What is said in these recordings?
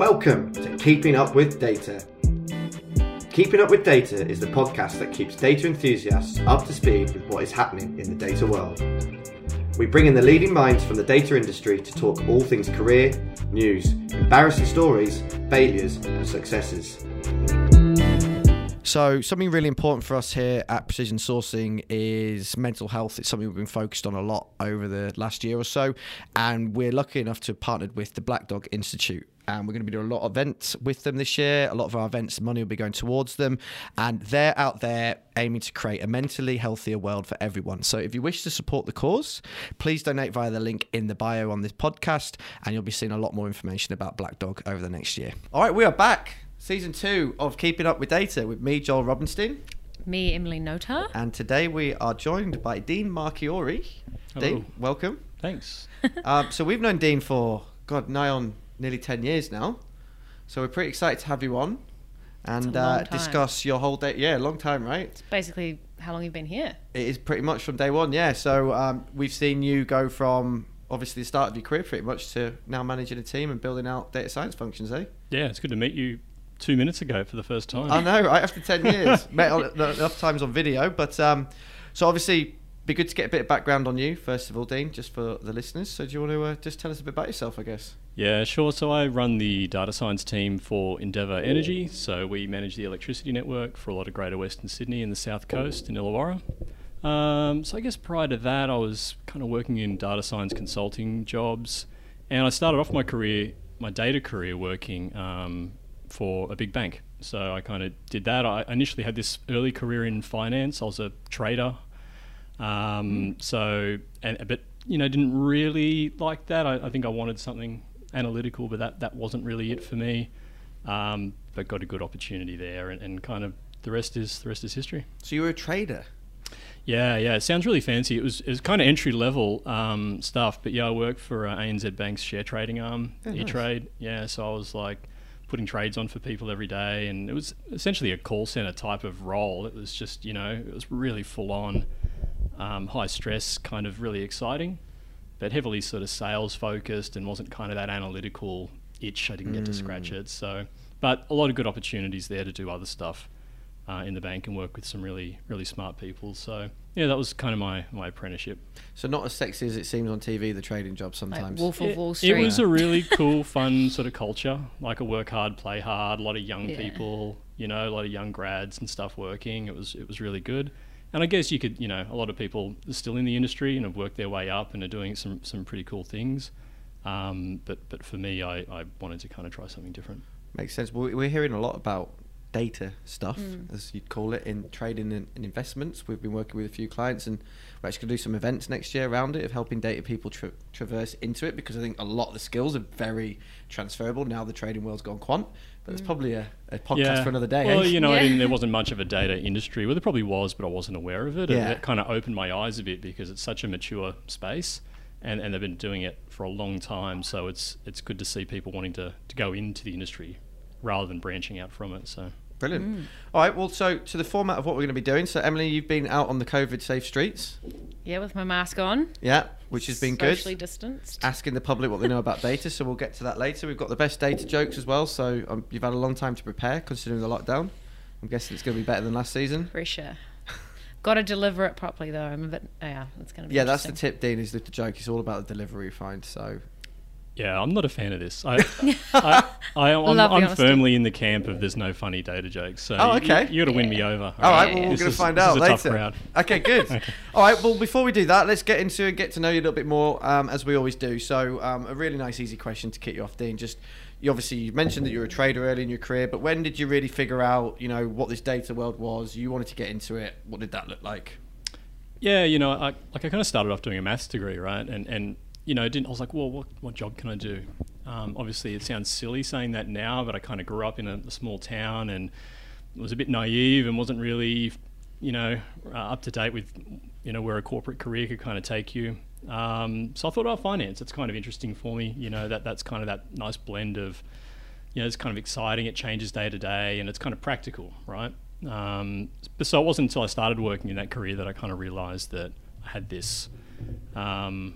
Welcome to Keeping Up with Data. Keeping Up with Data is the podcast that keeps data enthusiasts up to speed with what is happening in the data world. We bring in the leading minds from the data industry to talk all things career, news, embarrassing stories, failures, and successes. So, something really important for us here at Precision Sourcing is mental health. It's something we've been focused on a lot over the last year or so, and we're lucky enough to have partnered with the Black Dog Institute. And we're going to be doing a lot of events with them this year. A lot of our events, money will be going towards them. And they're out there aiming to create a mentally healthier world for everyone. So if you wish to support the cause, please donate via the link in the bio on this podcast, and you'll be seeing a lot more information about Black Dog over the next year. All right, we are back season two of Keeping Up with Data with me, Joel Robinstein. Me, Emily Nota. And today we are joined by Dean Marchiori. Hello. Dean, welcome. Thanks. um, so we've known Dean for, God, nigh on nearly 10 years now. So we're pretty excited to have you on and uh, discuss your whole day. Yeah, long time, right? Basically, how long you've been here? It is pretty much from day one, yeah. So um, we've seen you go from obviously the start of your career pretty much to now managing a team and building out data science functions, eh? Yeah, it's good to meet you two minutes ago for the first time. I know, right? After 10 years. Met enough times on video. But um, so obviously, be good to get a bit of background on you, first of all, Dean, just for the listeners. So do you want to uh, just tell us a bit about yourself, I guess? Yeah, sure. So I run the data science team for Endeavour Energy. So we manage the electricity network for a lot of Greater Western Sydney and the South Coast in Illawarra. Um, so I guess prior to that, I was kind of working in data science consulting jobs, and I started off my career, my data career, working um, for a big bank. So I kind of did that. I initially had this early career in finance. I was a trader. Um, so, and but you know, didn't really like that. I, I think I wanted something analytical, but that that wasn't really it for me. Um, but got a good opportunity there, and, and kind of the rest is the rest is history. So you were a trader. Yeah, yeah. It sounds really fancy. It was it was kind of entry level um, stuff, but yeah, I worked for uh, ANZ Bank's share trading arm, Oh. E Trade. Yeah, so I was like putting trades on for people every day, and it was essentially a call center type of role. It was just you know it was really full on, um, high stress, kind of really exciting, but heavily sort of sales focused, and wasn't kind of that analytical itch. I didn't get to scratch it. So, but a lot of good opportunities there to do other stuff uh, in the bank and work with some really really smart people. So yeah, that was kind of my my apprenticeship. So not as sexy as it seems on TV, the trading job Like sometimes. Wolf of It, Wall it was a really cool, fun sort of culture, like a work hard, play hard. A lot of young Yeah. people, you know, a lot of young grads and stuff working. It was it was really good. And I guess you could, you know, a lot of people are still in the industry and have worked their way up and are doing some some pretty cool things. Um, but but for me, I, I wanted to kind of try something different. Makes sense. We're hearing a lot about data stuff, Mm. as you'd call it, in trading and, and investments. We've been working with a few clients, and we're actually going to do some events next year around it of helping data people tra- traverse into it because I think a lot of the skills are very transferable. Now the trading world's gone quant, but it's probably a, a podcast for another day. Well, eh? you know, I Yeah. didn't, there wasn't much of a data industry. Well, there probably was, but I wasn't aware of it. And Yeah. It kind of opened my eyes a bit because it's such a mature space, and, and they've been doing it for a long time. So it's it's good to see people wanting to, to go into the industry rather than branching out from it. So Brilliant. All right. Well, so to the format of what we're going to be doing. So Emily, you've been out on the COVID safe streets, yeah, with my mask on. yeah, which has been good. Socially distanced. asking the public what they know about data, so we'll get to that later. We've got the best data jokes as well, so um, you've had a long time to prepare considering the lockdown. I'm guessing it's going to be better than last season. Pressure. Got to deliver it properly though. I'm a bit. oh, yeah, it's gonna be. Yeah, that's the tip, Dean, is that the joke is all about the delivery you find. So, yeah, I'm not a fan of this. I, I, I, I'm, Love I'm honesty. firmly in the camp of there's no funny data jokes. So Oh, you- okay. you, got to win me Yeah. over. all right, Yeah, well, we're going to find this out is a later. tough crowd. Okay, good. Okay. All right, well, before we do that, let's get into it, get to know you a little bit more, um, as we always do. So, um, a really nice, easy question to kick you off, Dean. Just, you obviously you mentioned that you were a trader early in your career, but when did you really figure out, you know, what this data world was? You wanted to get into it. What did that look like? Yeah, you know, I, like I kind of started off doing a maths degree, right? And and you know, didn't I was like, well, what what job can I do? Um, obviously, it sounds silly saying that now, but I kind of grew up in a, a small town and was a bit naive and wasn't really, you know, uh, up to date with, you know, where a corporate career could kind of take you. Um, so I thought, oh, finance. It's kind of interesting for me. You know, that that's kind of that nice blend of, you know, it's kind of exciting. It changes day to day, and it's kind of practical, right? Um, so it wasn't until I started working in that career that I kind of realised that I had this um,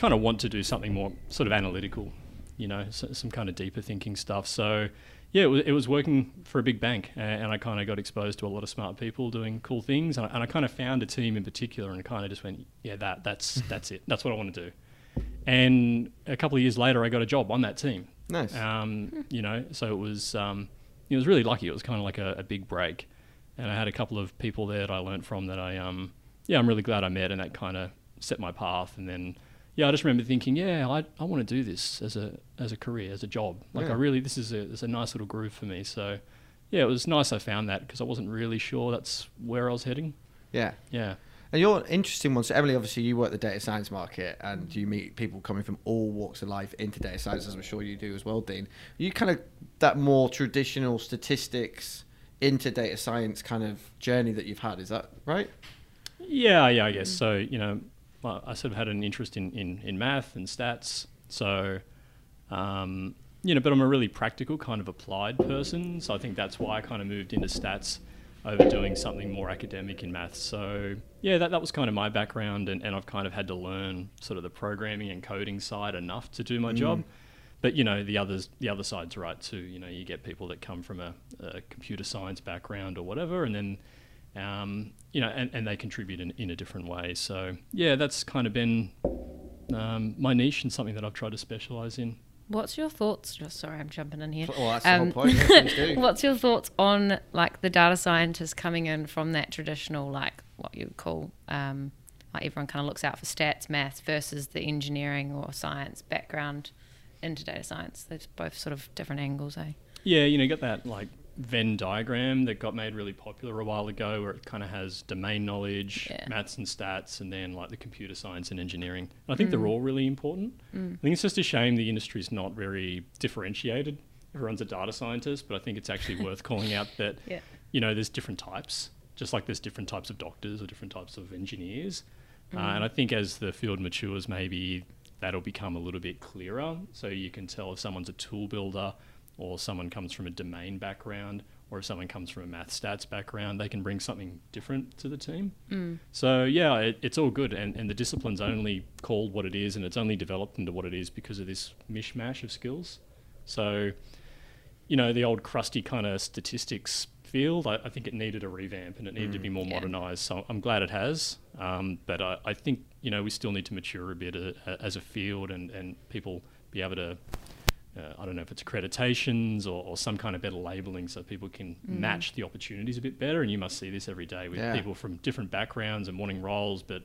kind of want to do something more sort of analytical, you know, s some kind of deeper thinking stuff. So, yeah, it was, it was working for a big bank, a- and I kind of got exposed to a lot of smart people doing cool things, and I, and I kind of found a team in particular, and kind of just went, yeah, that that's that's it, that's what I want to do. And a couple of years later, I got a job on that team. Nice. Um, you know, so it was um, it was really lucky. It was kind of like a, a big break, and I had a couple of people there that I learned from that I um, yeah, I'm really glad I met, and that kind of set my path. And then yeah, I just remember thinking, yeah, I, I want to do this as a as a career, as a job. Like Yeah. I really, this is a it's a nice little groove for me. So yeah, it was nice I found that because I wasn't really sure that's where I was heading. yeah. Yeah. And you're an interesting one. So, Emily, obviously, you work the data science market and you meet people coming from all walks of life into data science, as I'm sure you do as well, Dean. You kind of that more traditional statistics into data science kind of journey that you've had. Is that right? Yeah, yeah, I guess mm. so. You know, well, I sort of had an interest in, in, in math and stats. So, um, you know, but I'm a really practical kind of applied person. So I think that's why I kind of moved into stats over doing something more academic in math. So yeah, that, that was kind of my background, and, and I've kind of had to learn sort of the programming and coding side enough to do my job. But you know, the others, the other side's right too. You know, you get people that come from a, a computer science background or whatever, and then um, you know, and, and they contribute in, in a different way. So yeah, that's kind of been um, my niche and something that I've tried to specialize in. What's your thoughts? Just sorry, I'm jumping in here. Well, that's the whole Um, point. Yeah, please do. What's your thoughts on like the data scientists coming in from that traditional, like what you would call, um, like everyone kind of looks out for stats, maths versus the engineering or science background into data science? There's both sort of different angles, eh? Yeah, you know, you got that like Venn diagram that got made really popular a while ago, where it kind of has domain knowledge, Yeah. maths and stats, and then like the computer science and engineering. And I think they're mm. all really important. Mm. I think it's just a shame the industry is not very differentiated. Everyone's a data scientist, but I think it's actually worth calling out that Yeah. you know there's different types, just like there's different types of doctors or different types of engineers. Uh, mm. and I think as the field matures, maybe that'll become a little bit clearer. So you can tell if someone's a tool builder or someone comes from a domain background or if someone comes from a math stats background, they can bring something different to the team. So yeah, it, it's all good, and, and the discipline's only called what it is, and it's only developed into what it is because of this mishmash of skills. So, you know, the old crusty kind of statistics field, I, I think it needed a revamp and it needed to be more Yeah. modernized. So I'm glad it has, um, but I, I think you know we still need to mature a bit uh, as a field, and, and people be able to. Uh, I don't know if it's accreditations or, or some kind of better labeling so people can match the opportunities a bit better. And you must see this every day with Yeah. people from different backgrounds and wanting roles, but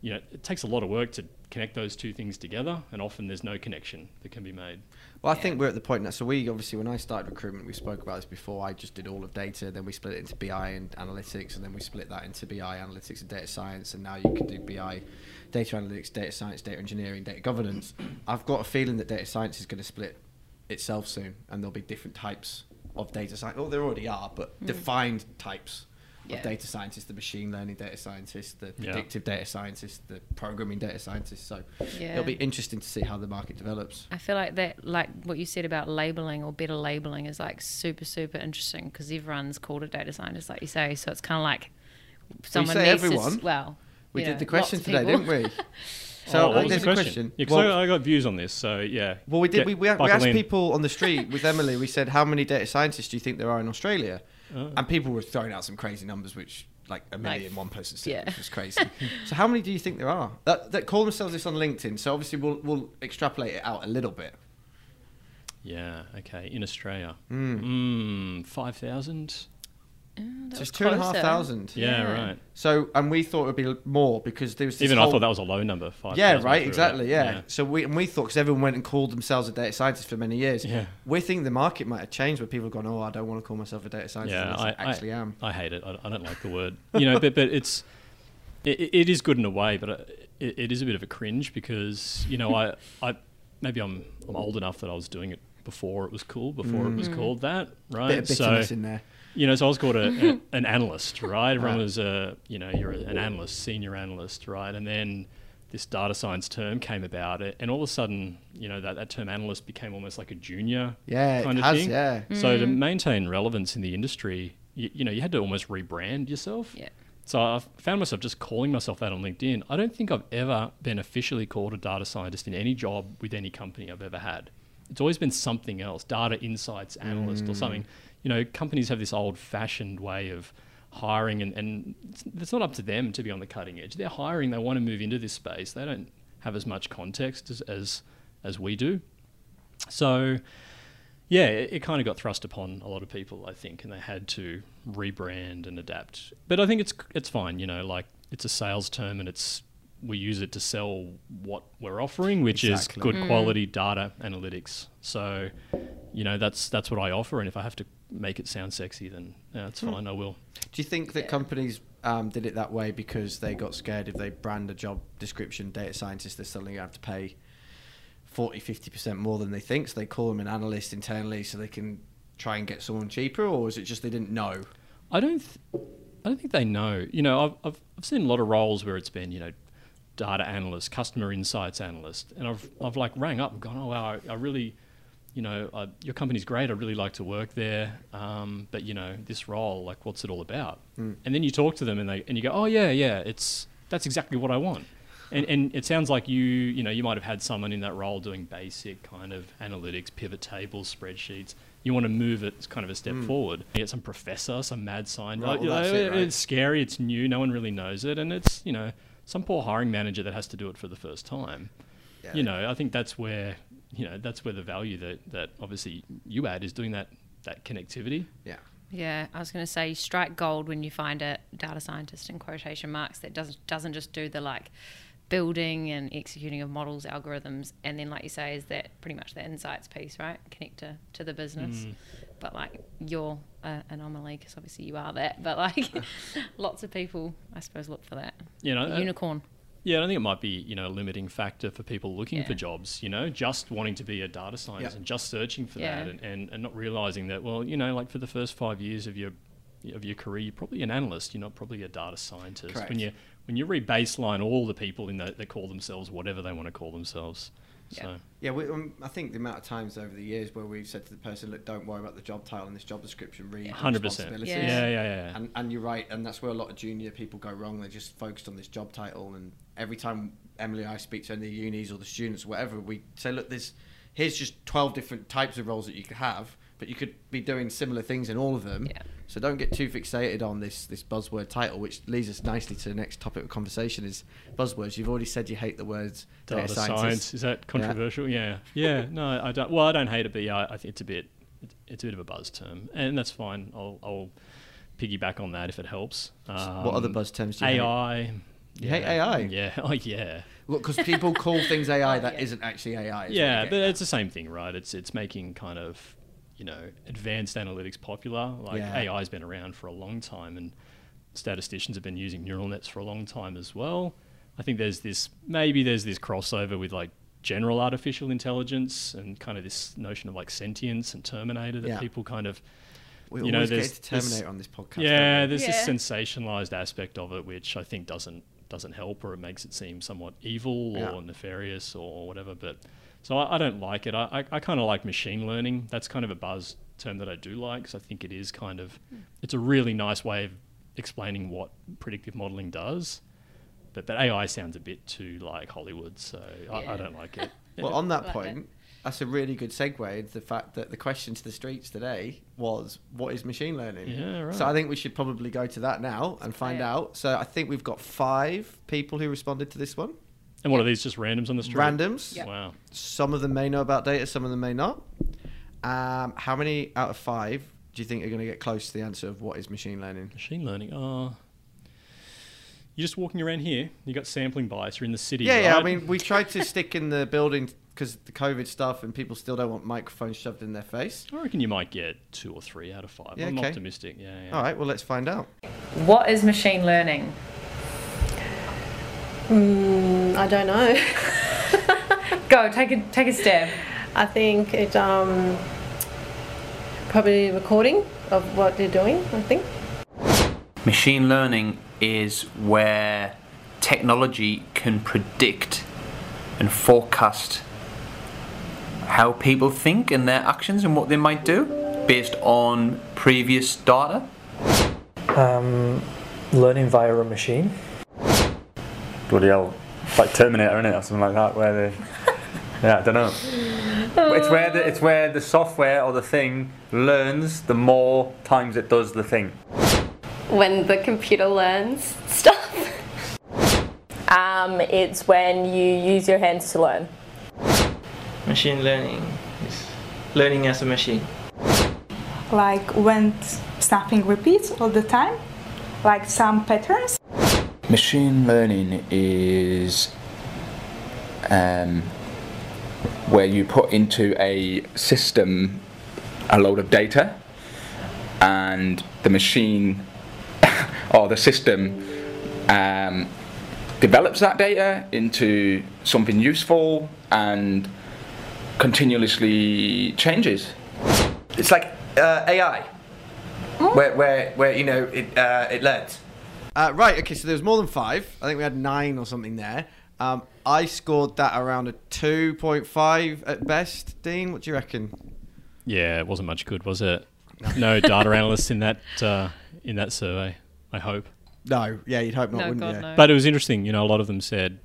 you know, it takes a lot of work to connect those two things together, and often there's no connection that can be made. Well, I think we're at the point now. So we obviously, when I started recruitment, we spoke about this before. I just did all of data, then we split it into BI and analytics, and then we split that into BI analytics and data science. And now you can do BI, data analytics, data science, data engineering, data governance. I've got a feeling that data science is going to split itself soon, and there'll be different types of data science. Well, there already are, but hmm. defined types Yeah. of data scientists: the machine learning data scientists, the Yeah. predictive data scientists, the programming data scientists. So Yeah. it'll be interesting to see how the market develops. I feel like that, like what you said about labeling or better labeling, is like super, super interesting because everyone's called a data scientist, like you say. So it's kind of like someone say needs everyone. to. Well, We did know, the question today, didn't we? Oh, So what oh, was there's the a question? question. Yeah, 'cause well, I, I got views on this, so yeah. well, we did. Get- We, we, we asked in. people on the street with Emily. We said, "How many data scientists do you think there are in Australia?" Oh. And people were throwing out some crazy numbers, which like a Like, million one person said, yeah. which was crazy. so, how many do you think there are that, that call themselves this on LinkedIn? So obviously, we'll we'll extrapolate it out a little bit. Yeah, okay. In Australia. Mm. Mm, 5,000? Yeah, that So was it's two and a half closer. thousand. Yeah, Yeah. right. So, and we thought it would be more because there was this Even I thought that was a low number. 5, Yeah, right, exactly. Yeah. So we and we thought because everyone went and called themselves a data scientist for many years. Yeah. We think the market might have changed where people have gone, oh, I don't want to call myself a data scientist. Yeah, I, I, actually I, am. I hate it. I, I don't like the word. You know, but but it's it, it is good in a way, but uh, it, it is a bit of a cringe because you know I I maybe I'm I'm old enough that I was doing it before it was cool, before it was called that, right? Bit of so bitterness in there. You know, so I was called a, a, an analyst, right? Everyone Right. was a, you know, you're an analyst, senior analyst, right? And then this data science term came about, it, and all of a sudden, you know, that, that term analyst became almost like a junior Yeah, kind it of has. thing. Yeah. So to mm. maintain relevance in the industry, you, you know, you had to almost rebrand yourself. Yeah. So I found myself just calling myself that on LinkedIn. I don't think I've ever been officially called a data scientist in any job with any company I've ever had. it's always been something else, data insights analyst or mm. something. You know, companies have this old-fashioned way of hiring, and, and it's, it's not up to them to be on the cutting edge. They're hiring; they want to move into this space. They don't have as much context as as, as we do. So, yeah, it, it kind of got thrust upon a lot of people, I think, and they had to rebrand and adapt. But I think it's it's fine. You know, like it's a sales term, and it's we use it to sell what we're offering, which Exactly. is good mm. quality data analytics. So, you know, that's that's what I offer, and if I have to make it sound sexy, then yeah, that's fine. I will. Do you think that companies um, did it that way because they got scared if they brand a job description data scientist, they're suddenly going to have to pay 40, 50% more than they think? So they call them an analyst internally so they can try and get someone cheaper? Or is it just they didn't know? I don't. Th- I don't think they know. You know, I've, I've I've seen a lot of roles where it's been, you know, data analyst, customer insights analyst, and I've I've like rang up and gone, oh wow, I, I really, you know, I, your company's great. I'd really like to work there, um, but you know, this role, like, what's it all about? Hmm. And then you talk to them, and they and you go, oh yeah, yeah, it's that's exactly what I want. And, and it sounds like you, you know, you might have had someone in that role doing basic kind of analytics, pivot tables, spreadsheets. You want to move it kind of a step hmm. forward. You get some professor, some mad sign. Right, well, it, right? It's scary. It's new. No one really knows it, and it's you know some poor hiring manager that has to do it for the first time. Yeah. You know, I think that's where you know that's where the value that that obviously you add is doing that that connectivity. Yeah. Yeah, I was going to say you strike gold when you find a data scientist in quotation marks that doesn't doesn't just do the like building and executing of models, algorithms, and then like you say, is that pretty much the insights piece, right? Connect to, to the business. But like you're an anomaly because obviously you are that. But like lots of people, I suppose, look for that You know, A uh, unicorn. Yeah, I think it might be you know a limiting factor for people looking for jobs. You know, just wanting to be a data scientist Yeah. and just searching for Yeah. that, and, and, and not realizing that well, you know, like for the first five years of your of your career, you're probably an analyst. You're not probably a data scientist. Correct. When you when you re-baseline all the people in that that call themselves whatever they want to call themselves. Yeah. So Yeah, we, um, I think the amount of times over the years where we've said to the person, look, don't worry about the job title and this job description, read the hundred percent. responsibilities. Yeah, Yeah. yeah, yeah. yeah. And, and you're right, and that's where a lot of junior people go wrong. They're just focused on this job title, and every time Emily and I speak to any of the unis or the students or whatever, we say, look, there's here's just 12 different types of roles that you could have, but you could be doing similar things in all of them. Yeah. So don't get too fixated on this this buzzword title, which leads us nicely to the next topic of conversation is buzzwords. You've already said you hate the words data, data scientist. science is that controversial? Yeah, yeah. no, I don't. Well, I don't hate it, but yeah, I, I think it's a bit, it's a bit of a buzz term, and that's fine. I'll, I'll piggyback on that if it helps. Um, what other buzz terms do you hate? AI. You hate AI? Yeah. Oh, yeah. Look, Because people call things AI that Yeah. not actually AI. is Yeah, but get. it's the same thing, right? It's it's making kind of, you know, advanced analytics popular. Like Yeah. AI's been around for a long time, and statisticians have been using neural nets for a long time as well. I think there's this maybe there's this crossover with like general artificial intelligence and kind of this notion of like sentience and Terminator that Yeah. people kind of we you know, always there's get to this- Terminator on this podcast. yeah, there's Yeah. this sensationalized aspect of it which I think doesn't doesn't help or it makes it seem somewhat evil Yeah. or nefarious or whatever. But so I, I don't like it. I, I, I kind of like machine learning. That's kind of a buzz term that I do like because I think it is kind of it's a really nice way of explaining what predictive modeling does. But but AI sounds a bit too like Hollywood, so I, I don't like it. Well, on that point, that's a really good segue into the fact that the question to the streets today was, "What is machine learning?" Yeah, right. So I think we should probably go to that now and find play it. out. So I think we've got five people who responded to this one. And what are these just randoms on the street? Randoms. Yep. Wow. Some of them may know about data, some of them may not. Um, how many out of five do you think are going to get close to the answer of what is machine learning? Machine learning. Oh, you're just walking around here. You got sampling bias. You're in the city. Yeah, yeah. I mean, we tried to stick in the building because the COVID stuff, and people still don't want microphones shoved in their face. I reckon you might get two or three out of five. Yeah, I'm okay. optimistic. Yeah, yeah. All right, well, let's find out. What is machine learning? Mm, I don't know. Go take a take a stab. I think it um, probably recording of what they're doing. I think. Machine learning is where technology can predict and forecast how people think and their actions and what they might do based on previous data. Um, learning via a machine. Bloody hell, like Terminator in it or something like that, where they, yeah, I don't know. it's where the it's where the software or the thing learns the more times it does the thing. when the computer learns stuff. Um, it's when you use your hands to learn. Machine learning is learning as a machine. like when something repeats all the time, like some patterns. Machine learning is um, where you put into a system a load of data, and the machine or the system um, develops that data into something useful and continuously changes. It's like uh, AI, where, where, where you know it, uh, it learns. Uh, right. Okay. So there's more than five. I think we had nine or something there. Um, I scored that around a two point five at best. Dean, what do you reckon? Yeah, it wasn't much good, was it? No data analysts in that uh, in that survey. I hope. No. Yeah, you'd hope not, No, wouldn't God, you? no. But it was interesting. You know, a lot of them said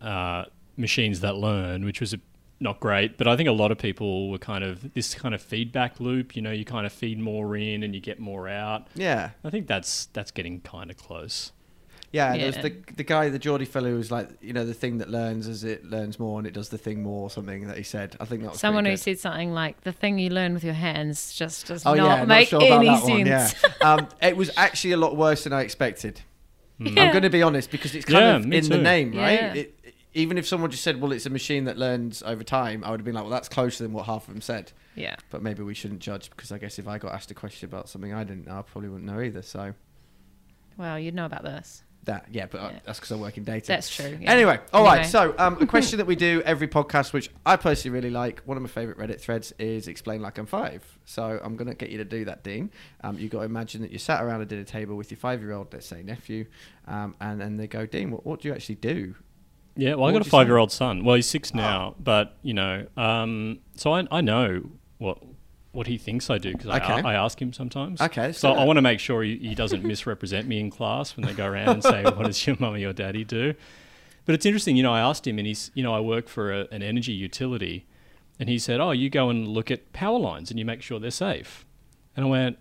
uh, machines that learn, which was a, not great. But I think a lot of people were kind of this kind of feedback loop. You know, you kind of feed more in and you get more out. Yeah. I think that's that's getting kind of close. Yeah, Yeah. there's the the guy, the Geordie fellow, who's like, you know, the thing that learns as it learns more, and it does the thing more, or something that he said. I think that was Someone who good. said something like, "The thing you learn with your hands just does Oh not yeah, make not sure any sense." one. Yeah, um, it was actually a lot worse than I expected. I'm going to be honest because it's kind Yeah, of me in the name, right? Yeah. It, even if someone just said, "Well, it's a machine that learns over time," I would have been like, "Well, that's closer than what half of them said." yeah. But maybe we shouldn't judge because I guess if I got asked a question about something I didn't know, I probably wouldn't know either. So Well, you'd know about this. that, yeah, but uh Yeah. that's because I work in data. That's true. yeah. Anyway, all right. Anyway. So, um, a question that we do every podcast, which I personally really like, one of my favorite Reddit threads is "Explain like I'm five. So, I'm gonna get you to do that, Dean. Um, you got to imagine that you sat around a dinner table with your five-year-old, let's say nephew, um, and then they go, Dean, what, what do you actually do? Yeah, well, What I got a five-year-old son. Well, he's six now, but you know, um, so I, I know what what he thinks I do because Okay. I, I ask him sometimes. Okay, so so- I want to make sure he, he doesn't misrepresent me in class when they go around and say, "What does your mummy or daddy do?" But it's interesting, you know. I asked him, and he's, you know, I work for a, an energy utility, and he said, "Oh, you go and look at power lines and you make sure they're safe." And I went,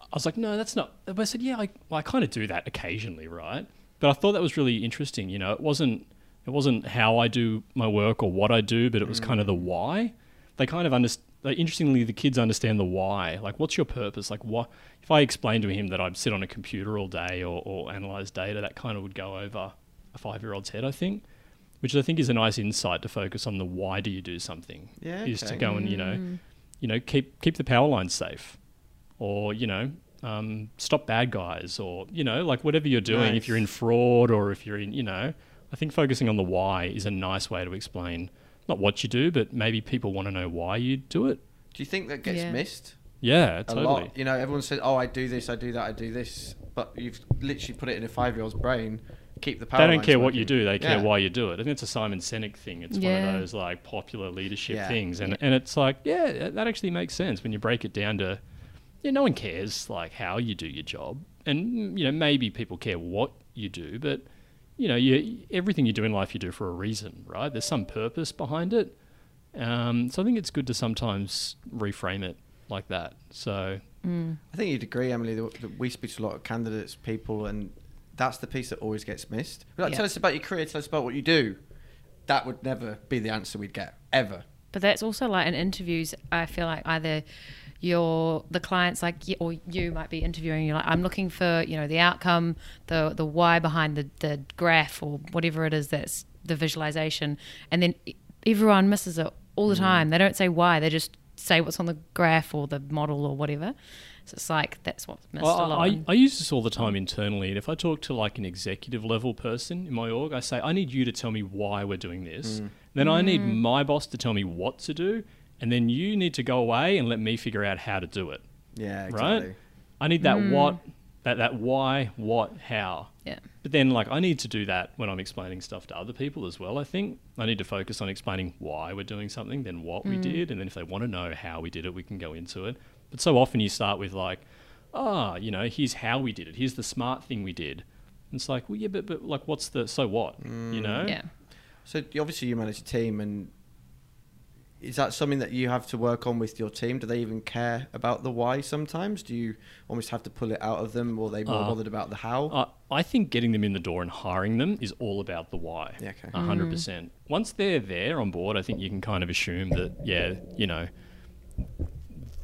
I was like, no, that's not. But I said, yeah, I, well, I kind of do that occasionally, right? But I thought that was really interesting. You know, it wasn't it wasn't how I do my work or what I do, but it was kind of the mm. why. They kind of understand. Like, interestingly, the kids understand the why. Like, what's your purpose? Like, what if I explained to him that I'd sit on a computer all day or, or analyze data? That kind of would go over a five-year-old's head, I think. Which I think is a nice insight to focus on the why do you do something. Yeah, Is to go and you know, mm. you know, keep keep the power lines safe or you know um, stop bad guys or you know like whatever you're doing if you're in fraud or if you're in you know i think focusing on the why is a nice way to explain not what you do but maybe people want to know why you do it Do you think that gets Yeah. missed yeah a totally lot? You know, everyone says, "Oh, I do this, I do that, I do this," but you've literally put it in a five-year-old's brain. Keep the power. they don't lines care what you do they care Yeah. why you do it i think it's a simon Sinek thing it's one of those like popular leadership Yeah. things and, and it's like yeah that actually makes sense when you break it down to yeah, no one cares like how you do your job, and mm, you know maybe people care what you do, but you know you everything you do in life you do for a reason, right? There's some purpose behind it. Um, so I think it's good to sometimes reframe it like that. So I think you'd agree, Emily, that that we speak to a lot of candidates, people, and that's the piece that always gets missed. We're like, Yeah. tell us about your career, tell us about what you do. That would never be the answer we'd get, ever. But that's also like in interviews. I feel like either your the clients like or you might be interviewing. You're like, I'm looking for you know the outcome, the the why behind the the graph or whatever it is that's the visualization, and then everyone misses it all the mm. time. They don't say why. They just say what's on the graph or the model or whatever. So it's like that's what's missed Well, a lot. I, I use this all the time internally. And if I talk to like an executive level person in my org, I say, I need you to tell me why we're doing this. Mm. Then I need mm. my boss to tell me what to do. And then you need to go away and let me figure out how to do it. Yeah, Right? I need that what, mm. that, that why, what, how. yeah. But then, like, I need to do that when I'm explaining stuff to other people as well. I think I need to focus on explaining why we're doing something, then what we mm. did, and then if they want to know how we did it, we can go into it. But so often you start with like, ah, you know, here's how we did it. Here's the smart thing we did. And it's like, well, yeah, but but like, what's the so what? You mm. know? Yeah. So obviously you manage a team, and is that something that you have to work on with your team? Do they even care about the why sometimes? Do you almost have to pull it out of them, or are they more Uh, bothered about the how? Uh, I think getting them in the door and hiring them is all about the why. Yeah, okay. A hundred percent. Once they're there on board, I think you can kind of assume that yeah, you know,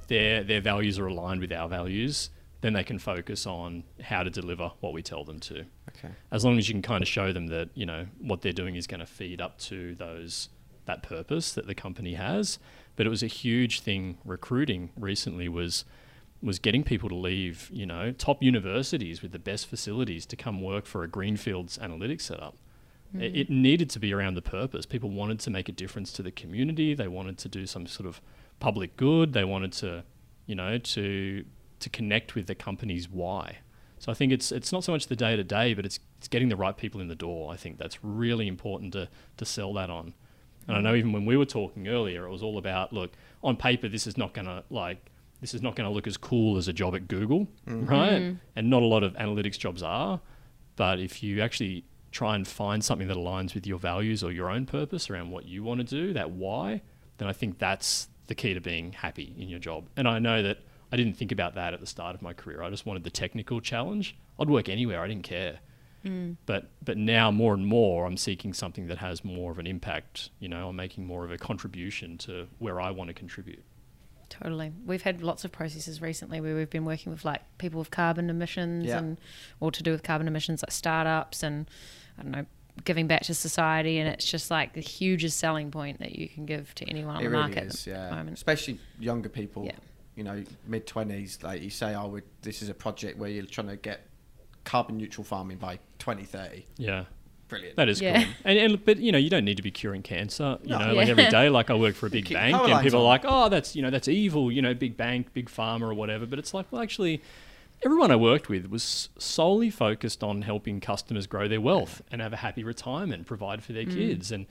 their their values are aligned with our values. Then they can focus on how to deliver what we tell them to. Okay. As long as you can kind of show them that you know what they're doing is going to feed up to those that purpose that the company has. But it was a huge thing recruiting recently was was getting people to leave, you know, top universities with the best facilities to come work for a greenfields analytics setup. It, hmm. it needed to be around the purpose. People wanted to make a difference to the community. They wanted to do some sort of public good. They wanted to, you know, to to connect with the company's why. So I think it's it's not so much the day to day, but it's it's getting the right people in the door. I think that's really important to to sell that on. And I know even when we were talking earlier, it was all about look on paper this is not going to like this is not going to look as cool as a job at Google, mm. right? Mm. And not a lot of analytics jobs are. But if you actually try and find something that aligns with your values or your own purpose around what you want to do, that why, then I think that's the key to being happy in your job. And I know that I didn't think about that at the start of my career. I just wanted the technical challenge. I'd work anywhere. I didn't care. Mm. But but now more and more, I'm seeking something that has more of an impact. You know, I'm making more of a contribution to where I want to contribute. Totally. We've had lots of processes recently where we've been working with like people with carbon emissions Yeah. and or to do with carbon emissions like startups and I don't know giving back to society and it's just like the hugest selling point that you can give to anyone on it the really market is, at the moment. Especially younger people. Yeah. You know, mid twenties. Like you say, oh, we this is a project where you're trying to get carbon neutral farming by 2030. Yeah. Brilliant. That is Yeah. cool. And, and but you know, you don't need to be curing cancer. You No. know, like every day, like I work for a big bank, and lines people are like, "Oh, that's you know, that's evil." You know, big bank, big pharma, or whatever. But it's like, well, actually, everyone I worked with was solely focused on helping customers grow their wealth and have a happy retirement, provide for their mm. kids. And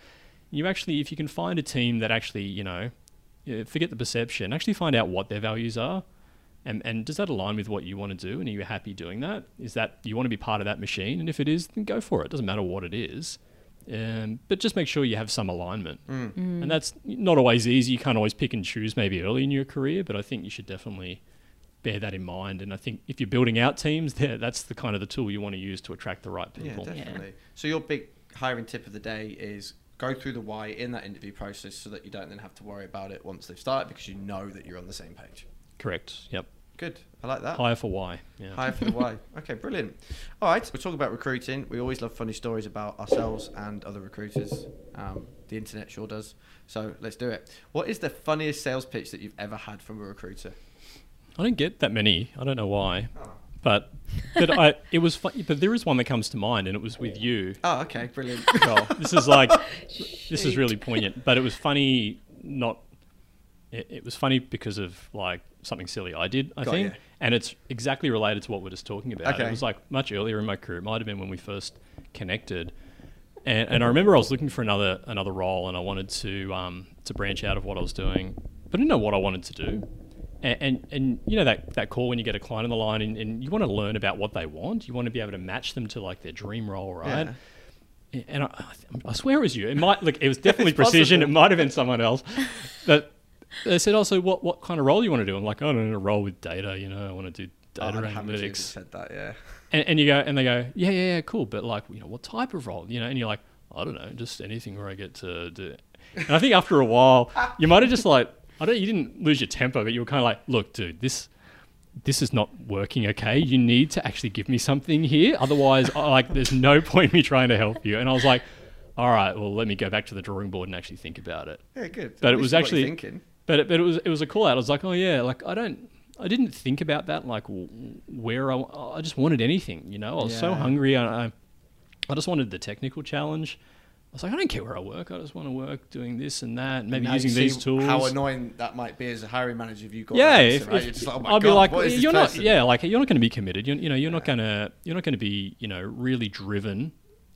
you actually, if you can find a team that actually, you know, uh, forget the perception, actually find out what their values are. And, and does that align with what you want to do? And are you happy doing that? Is that you want to be part of that machine? And if it is, then go for it. Doesn't matter what it is. Um, but just make sure you have some alignment. And that's not always easy. You can't always pick and choose maybe early in your career, but I think you should definitely bear that in mind. And I think if you're building out teams, there that's the kind of the tool you want to use to attract the right people. Yeah, people. definitely. So your big hiring tip of the day is go through the why in that interview process so that you don't then have to worry about it once they've started because you know that you're on the same page. Correct. Yep. Good. I like that. Hire for why. Yeah. Hire for the why. Okay, brilliant. All right, we're talking about recruiting. We always love funny stories about ourselves and other recruiters. Um, the internet sure does. So let's do it. What is the funniest sales pitch that you've ever had from a recruiter? I don't get that many. I don't know why. Oh. But but I it was fun, but there is one that comes to mind and it was with you. Oh, okay, brilliant. Well, this is like this is really poignant, but it was funny not it, it was funny because of like something silly I did, I Got think. ya. And it's exactly related to what we're just talking about. Okay. It was like much earlier in my career. It might have been when we first connected. And, and I remember I was looking for another another role, and I wanted to um, to branch out of what I was doing, but I didn't know what I wanted to do. And, and, and you know that, that call when you get a client on the line and, and you want to learn about what they want. You want to be able to match them to like their dream role, right? Yeah. and I, I swear it was you. It might look. It was definitely precision. possible. It might have been someone else. But they said, "Also, what what kind of role you want to do?" I'm like, oh, "I don't know, a role with data. You know, I want to do Oh, data I'd hammer you if you analytics." said that, yeah. And, and you go, and they go, "Yeah, yeah, yeah, cool." But like, you know, what type of role? You know, and you're like, "I don't know, just anything where I get to do." It. And I think after a while, you might have just like, I don't. You didn't lose your temper, but you were kind of like, "Look, dude, this." This is not working, okay? You need to actually give me something here. Otherwise, like, there's no point me trying to help you. And I was like, all right, well, let me go back to the drawing board and actually think about it. Yeah, good. But At it was you know what you're actually, thinking. But it, but it was it was a call out. I was like, oh yeah, like I don't, I didn't think about that. Like where I, I just wanted anything, you know. I was so hungry. I, I, just wanted the technical challenge. I was like, I don't care where I work. I just want to work doing this and that, and maybe Now using these tools. How annoying that might be as a hiring manager if you got yeah, if, right? if- You're just like, oh I'd be like, what is you're not, person? yeah, like you're not going to be committed. You, you know, you're not going to, you're not going to be, you know, really driven,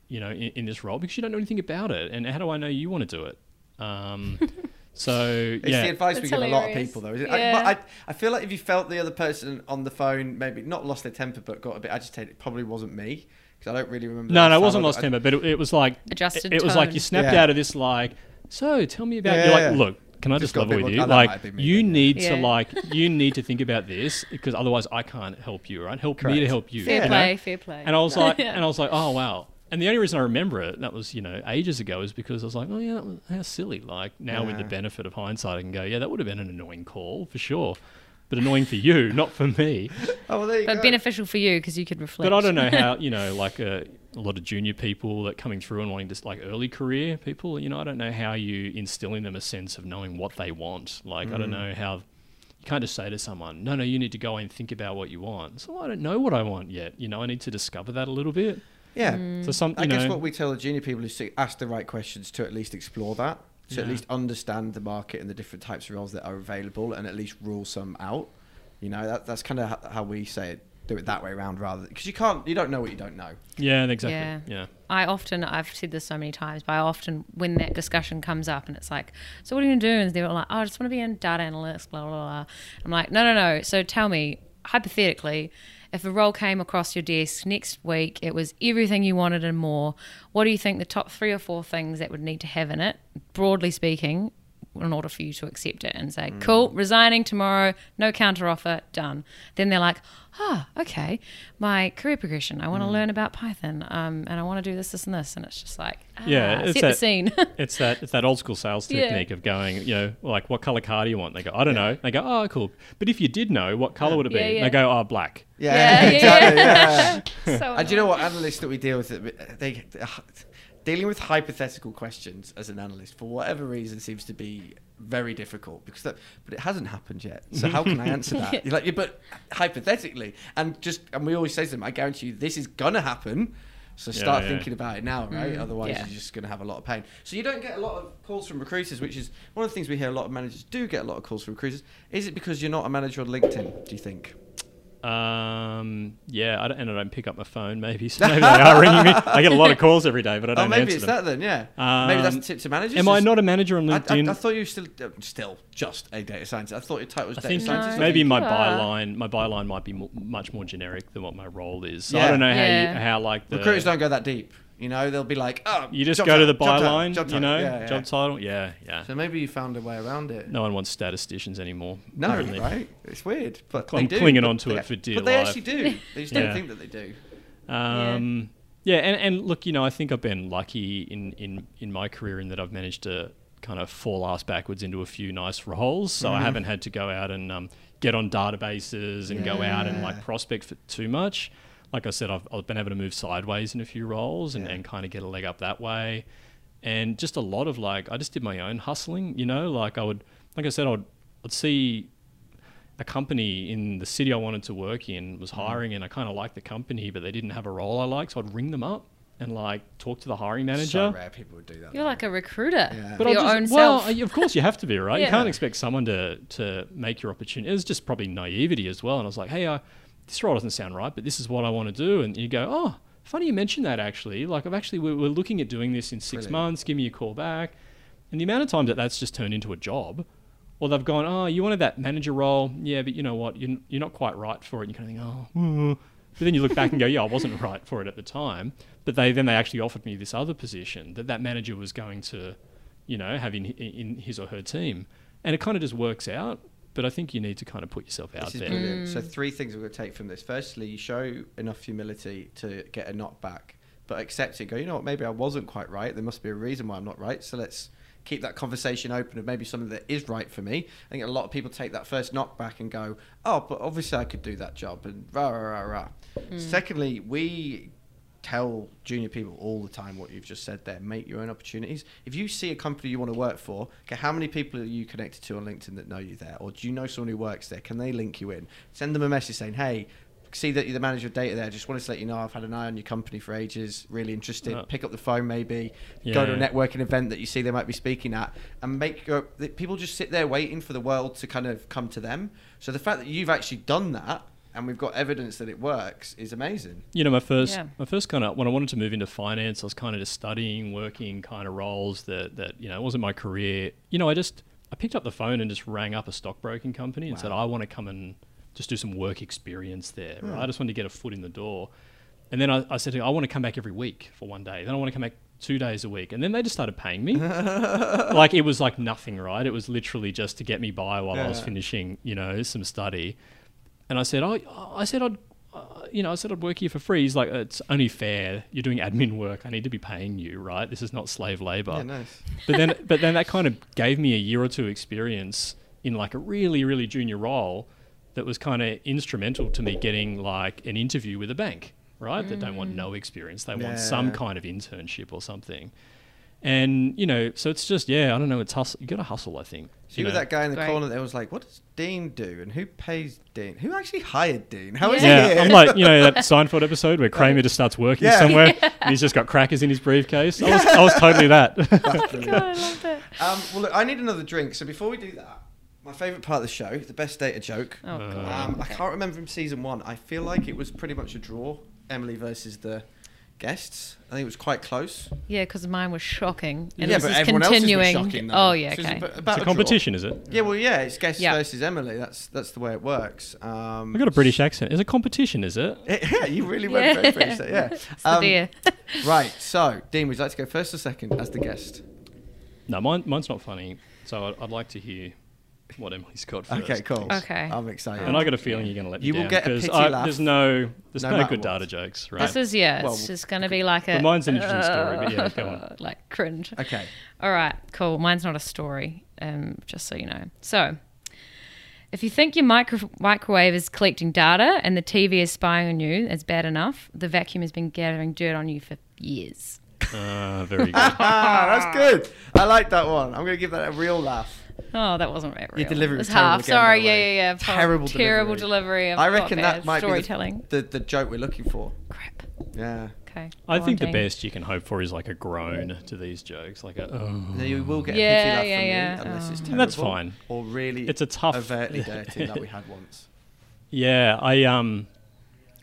you know, in, in this role because you don't know anything about it. And how do I know you want to do it? Um, so It's yeah, the advice we That's give a lot of people, though. Is it? Yeah. I, but I, I feel like if you felt the other person on the phone, maybe not lost their temper, but got a bit agitated, it probably wasn't me because I don't really remember. No, no, it wasn't lost temper, but it, it was like Adjusted It, it was like you snapped Yeah. out of this like. So tell me about. Yeah, you're like, yeah. look, can I Just just level with more- you? Like, me you then, need Yeah. to like, you need to think about this because otherwise I can't help you, right? Help me to help you. Fair you know? play, fair play. And I was like, and I was like, oh wow. And the only reason I remember it, that was you know ages ago, is because I was like, oh yeah, that was, how silly. Like now with the benefit of hindsight, I can go, yeah, that would have been an annoying call for sure, but annoying for you, not for me. Oh, well, there you but go. beneficial for you because you could reflect. But I don't know how you know, like a, a lot of junior people that coming through and wanting to like early career people. You know, I don't know how you instill in them a sense of knowing what they want. Like I don't Mm. know how. You can't just say to someone, "No, no, you need to go and think about what you want." So I don't know what I want yet. You know, I need to discover that a little bit. Yeah. Mm. So some, I you guess what we tell the junior people is to ask the right questions to at least explore that, to at least understand the market and the different types of roles that are available, and at least rule some out. You know, that, that's kind of how we say it. Do it that way around rather because you can't, you don't know what you don't know. yeah, exactly. Yeah. Yeah. I often, I've said this so many times, but I often, when that discussion comes up and it's like, so what are you going to do? And they're like, oh, I just want to be in data analytics, blah, blah, blah. I'm like, no, no, no. So tell me, hypothetically, if a role came across your desk next week, it was everything you wanted and more, what do you think the top three or four things that would need to have in it, broadly speaking, in order for you to accept it and say, Mm. cool, resigning tomorrow, no counter offer, done. Then they're like, ah, okay, my career progression, I want to Mm. learn about Python, um, and I want to do this, this, and this, and it's just like, ah, Yeah, it's set that, the scene. it's that it's that old school sales Yeah. technique of going, you know, like what color car do you want? They go, I don't know. They go, oh, cool. But if you did know, what color would it be? Yeah, yeah. They go, oh, black. Yeah, Yeah, exactly. yeah. Yeah. So and do you know what analysts that we deal with? They dealing with hypothetical questions as an analyst for whatever reason seems to be very difficult because that, but it hasn't happened yet. So how can I answer that? You're like, yeah, but hypothetically, and just and we always say to them, I guarantee you, this is gonna happen. So Yeah, start yeah. thinking about it now, right? Mm, Otherwise, yeah. you're just going to have a lot of pain. So you don't get a lot of calls from recruiters, which is one of the things we hear. A lot of managers do get a lot of calls from recruiters. Is it because you're not a manager on LinkedIn? Do you think? Um, yeah, I don't, and I don't pick up my phone. Maybe so maybe they are ringing me. I get a lot of calls every day, but I Oh, don't Oh, maybe answer it's them. that then. Yeah. maybe that's Um, the tip to managers. Am I not a manager on I, I, LinkedIn? I thought you were still uh, still just a data scientist. I thought your title was I data think scientist. maybe my are. byline, my byline might be mo- much more generic than what my role is. So Yeah. I don't know how Yeah. you, how like the recruiters don't go that deep. You know, they'll be like, oh, you just job go to the title, job title, byline, job you title. know, Yeah, yeah. job title. Yeah, yeah. So maybe you found a way around it. No one wants statisticians anymore. No, apparently. right? It's weird, but I'm they do, clinging but onto they- it for dear But they life. actually do. They just don't think that they do. Um, yeah, and, and look, you know, I think I've been lucky in, in, in my career in that I've managed to kind of fall ass backwards into a few nice roles. So I Mhm. haven't had to go out and um, get on databases and go out and like prospect for too much. Like I said, I've, I've been able to move sideways in a few roles and, Yeah. and kind of get a leg up that way. And just a lot of like, I just did my own hustling, you know, like I would, like I said, I'd, I'd see a company in the city I wanted to work in was hiring, and I kind of liked the company, but they didn't have a role I liked, so I'd ring them up and like talk to the hiring manager. So rare people would do that. You're like a recruiter Yeah. for I'll your just- own well, self. of course you have to be, right? You can't expect someone to to make your opportunity. It was just probably naivety as well. And I was like, hey, uh, this role doesn't sound right, but this is what I want to do. And you go, oh, funny you mentioned that actually. Like I've actually we're, we're looking at doing this in six Brilliant. months. Give me a call back. And the amount of times that that's just turned into a job. Or they've gone, oh, you wanted that manager role, yeah, but you know what, you're, you're not quite right for it. And you kind of think, oh, mm. but then you look back and go, yeah, I wasn't right for it at the time. But they then they actually offered me this other position that that manager was going to, you know, have in, in his or her team, and it kind of just works out. But I think you need to kind of put yourself out This is there. brilliant. So mm. three things we're going to take from this. Firstly, you show enough humility to get a knockback, but accept it. Go, you know what? Maybe I wasn't quite right. There must be a reason why I'm not right. So let's keep that conversation open of maybe something that is right for me. I think a lot of people take that first knockback and go, oh, but obviously I could do that job and rah rah rah rah. Mm. Secondly, we tell junior people all the time what you've just said there. Make your own opportunities. If you see a company you want to work for, okay, how many people are you connected to on LinkedIn that know you there? Or do you know someone who works there? Can they link you in? Send them a message saying, hey, see that you're the manager of data there. Just wanted to let you know I've had an eye on your company for ages. Really interested. Uh, Pick up the phone maybe. Go to a networking event that you see they might be speaking at, and make your, people just sit there waiting for the world to kind of come to them. So the fact that you've actually done that and we've got evidence that it works is amazing. You know, my first, Yeah. my first kind of when I wanted to move into finance, I was kind of just studying, working kind of roles that that you know it wasn't my career. You know, I just I picked up the phone and just rang up a stockbroking company and said I want to come and just do some work experience there. Right? Hmm. I just wanted to get a foot in the door. And then I, I said, to her, I want to come back every week for one day. Then I want to come back two days a week, and then they just started paying me. like it was like nothing, right? It was literally just to get me by while I was finishing, you know, some study. And I said, oh, I said I'd, uh, you know, I said I'd work here for free. He's like, it's only fair. You're doing admin work. I need to be paying you, right? This is not slave labor. Yeah, nice. But then, but then that kind of gave me a year or two experience in like a really, really junior role that was kind of instrumental to me getting like an interview with a bank, right? That don't want no experience. They want some kind of internship or something. And you know, so it's just yeah, I don't know. It's hustle. You got to hustle, I think. So you you were know. that guy in the Great. corner that was like, "What does Dean do? And who pays Dean? Who actually hired Dean? How is Yeah, he here?" I'm like you know that Seinfeld episode where Kramer just starts working Yeah. somewhere and he's just got crackers in his briefcase. I was, I was totally that. God, I love that. Um, well, look, I need another drink. So before we do that, my favourite part of the show, the best data joke. Oh, God. Um, I can't remember from season one. I feel like it was pretty much a draw. Emily versus the guests. I think it was quite close. Yeah, because mine was shocking. And yeah, this but is everyone else's was continuing. shocking. Though. oh, yeah, So it's okay. ab- about it's a a competition, is it? Yeah, well, yeah, it's guests Yeah. versus Emily. That's that's the way it works. Um, I've got a British accent. It's a competition, is it? yeah, you really went very Yeah. British there. Yeah. It's the Um, beer. right. So, Dean, would you like to go first or second as the guest? No, mine, mine's not funny. So I'd, I'd like to hear what Emily's got first. Okay, cool. Okay. I'm excited. And I got a feeling you're going to let me You will get a 'cause pity I- laugh There's no, there's no no, good what. data jokes, right? This is, yeah, Well, it's just going to be like a. But mine's an interesting story, but yeah, go on. Like cringe. Okay. All right, cool. Mine's not a story, um, just so you know. So, if you think your micro- microwave is collecting data and the TV is spying on you, it's bad enough. The vacuum has been gathering dirt on you for years. Uh, very good. Ah, that's good. I like that one. I'm going to give that a real laugh. Oh, that wasn't right. Your delivery It's was terrible half. again, Sorry, yeah, yeah, yeah. Terrible terrible delivery. delivery. I've I got reckon bad that might storytelling. be the, the, the joke we're looking for. Crap. Yeah. Okay. I go think on, the best you can hope for is like a groan to these jokes, like a. Oh. Now you will get Yeah, a pity laugh yeah, from yeah. me unless it's Oh. terrible. That's fine. Or really It's a tough- overtly dirty that we had once. Yeah, I um,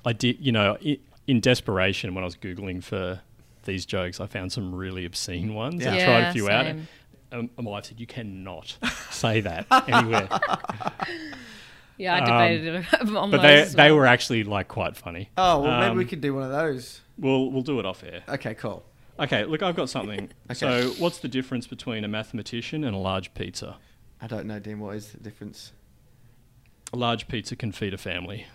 I did. You know, i in desperation when I was googling for these jokes, I found some really obscene ones. I Yeah. tried a few out. Same. Um, my wife said, "You cannot say that anywhere." Yeah, I Um, debated it on but they as they were actually like quite funny. Oh, well, maybe we Um, could do one of those. We'll we'll do it off air. Okay, cool. Okay, look, I've got something. Okay. So, what's the difference between a mathematician and a large pizza? I don't know, Dean. What is the difference? A large pizza can feed a family.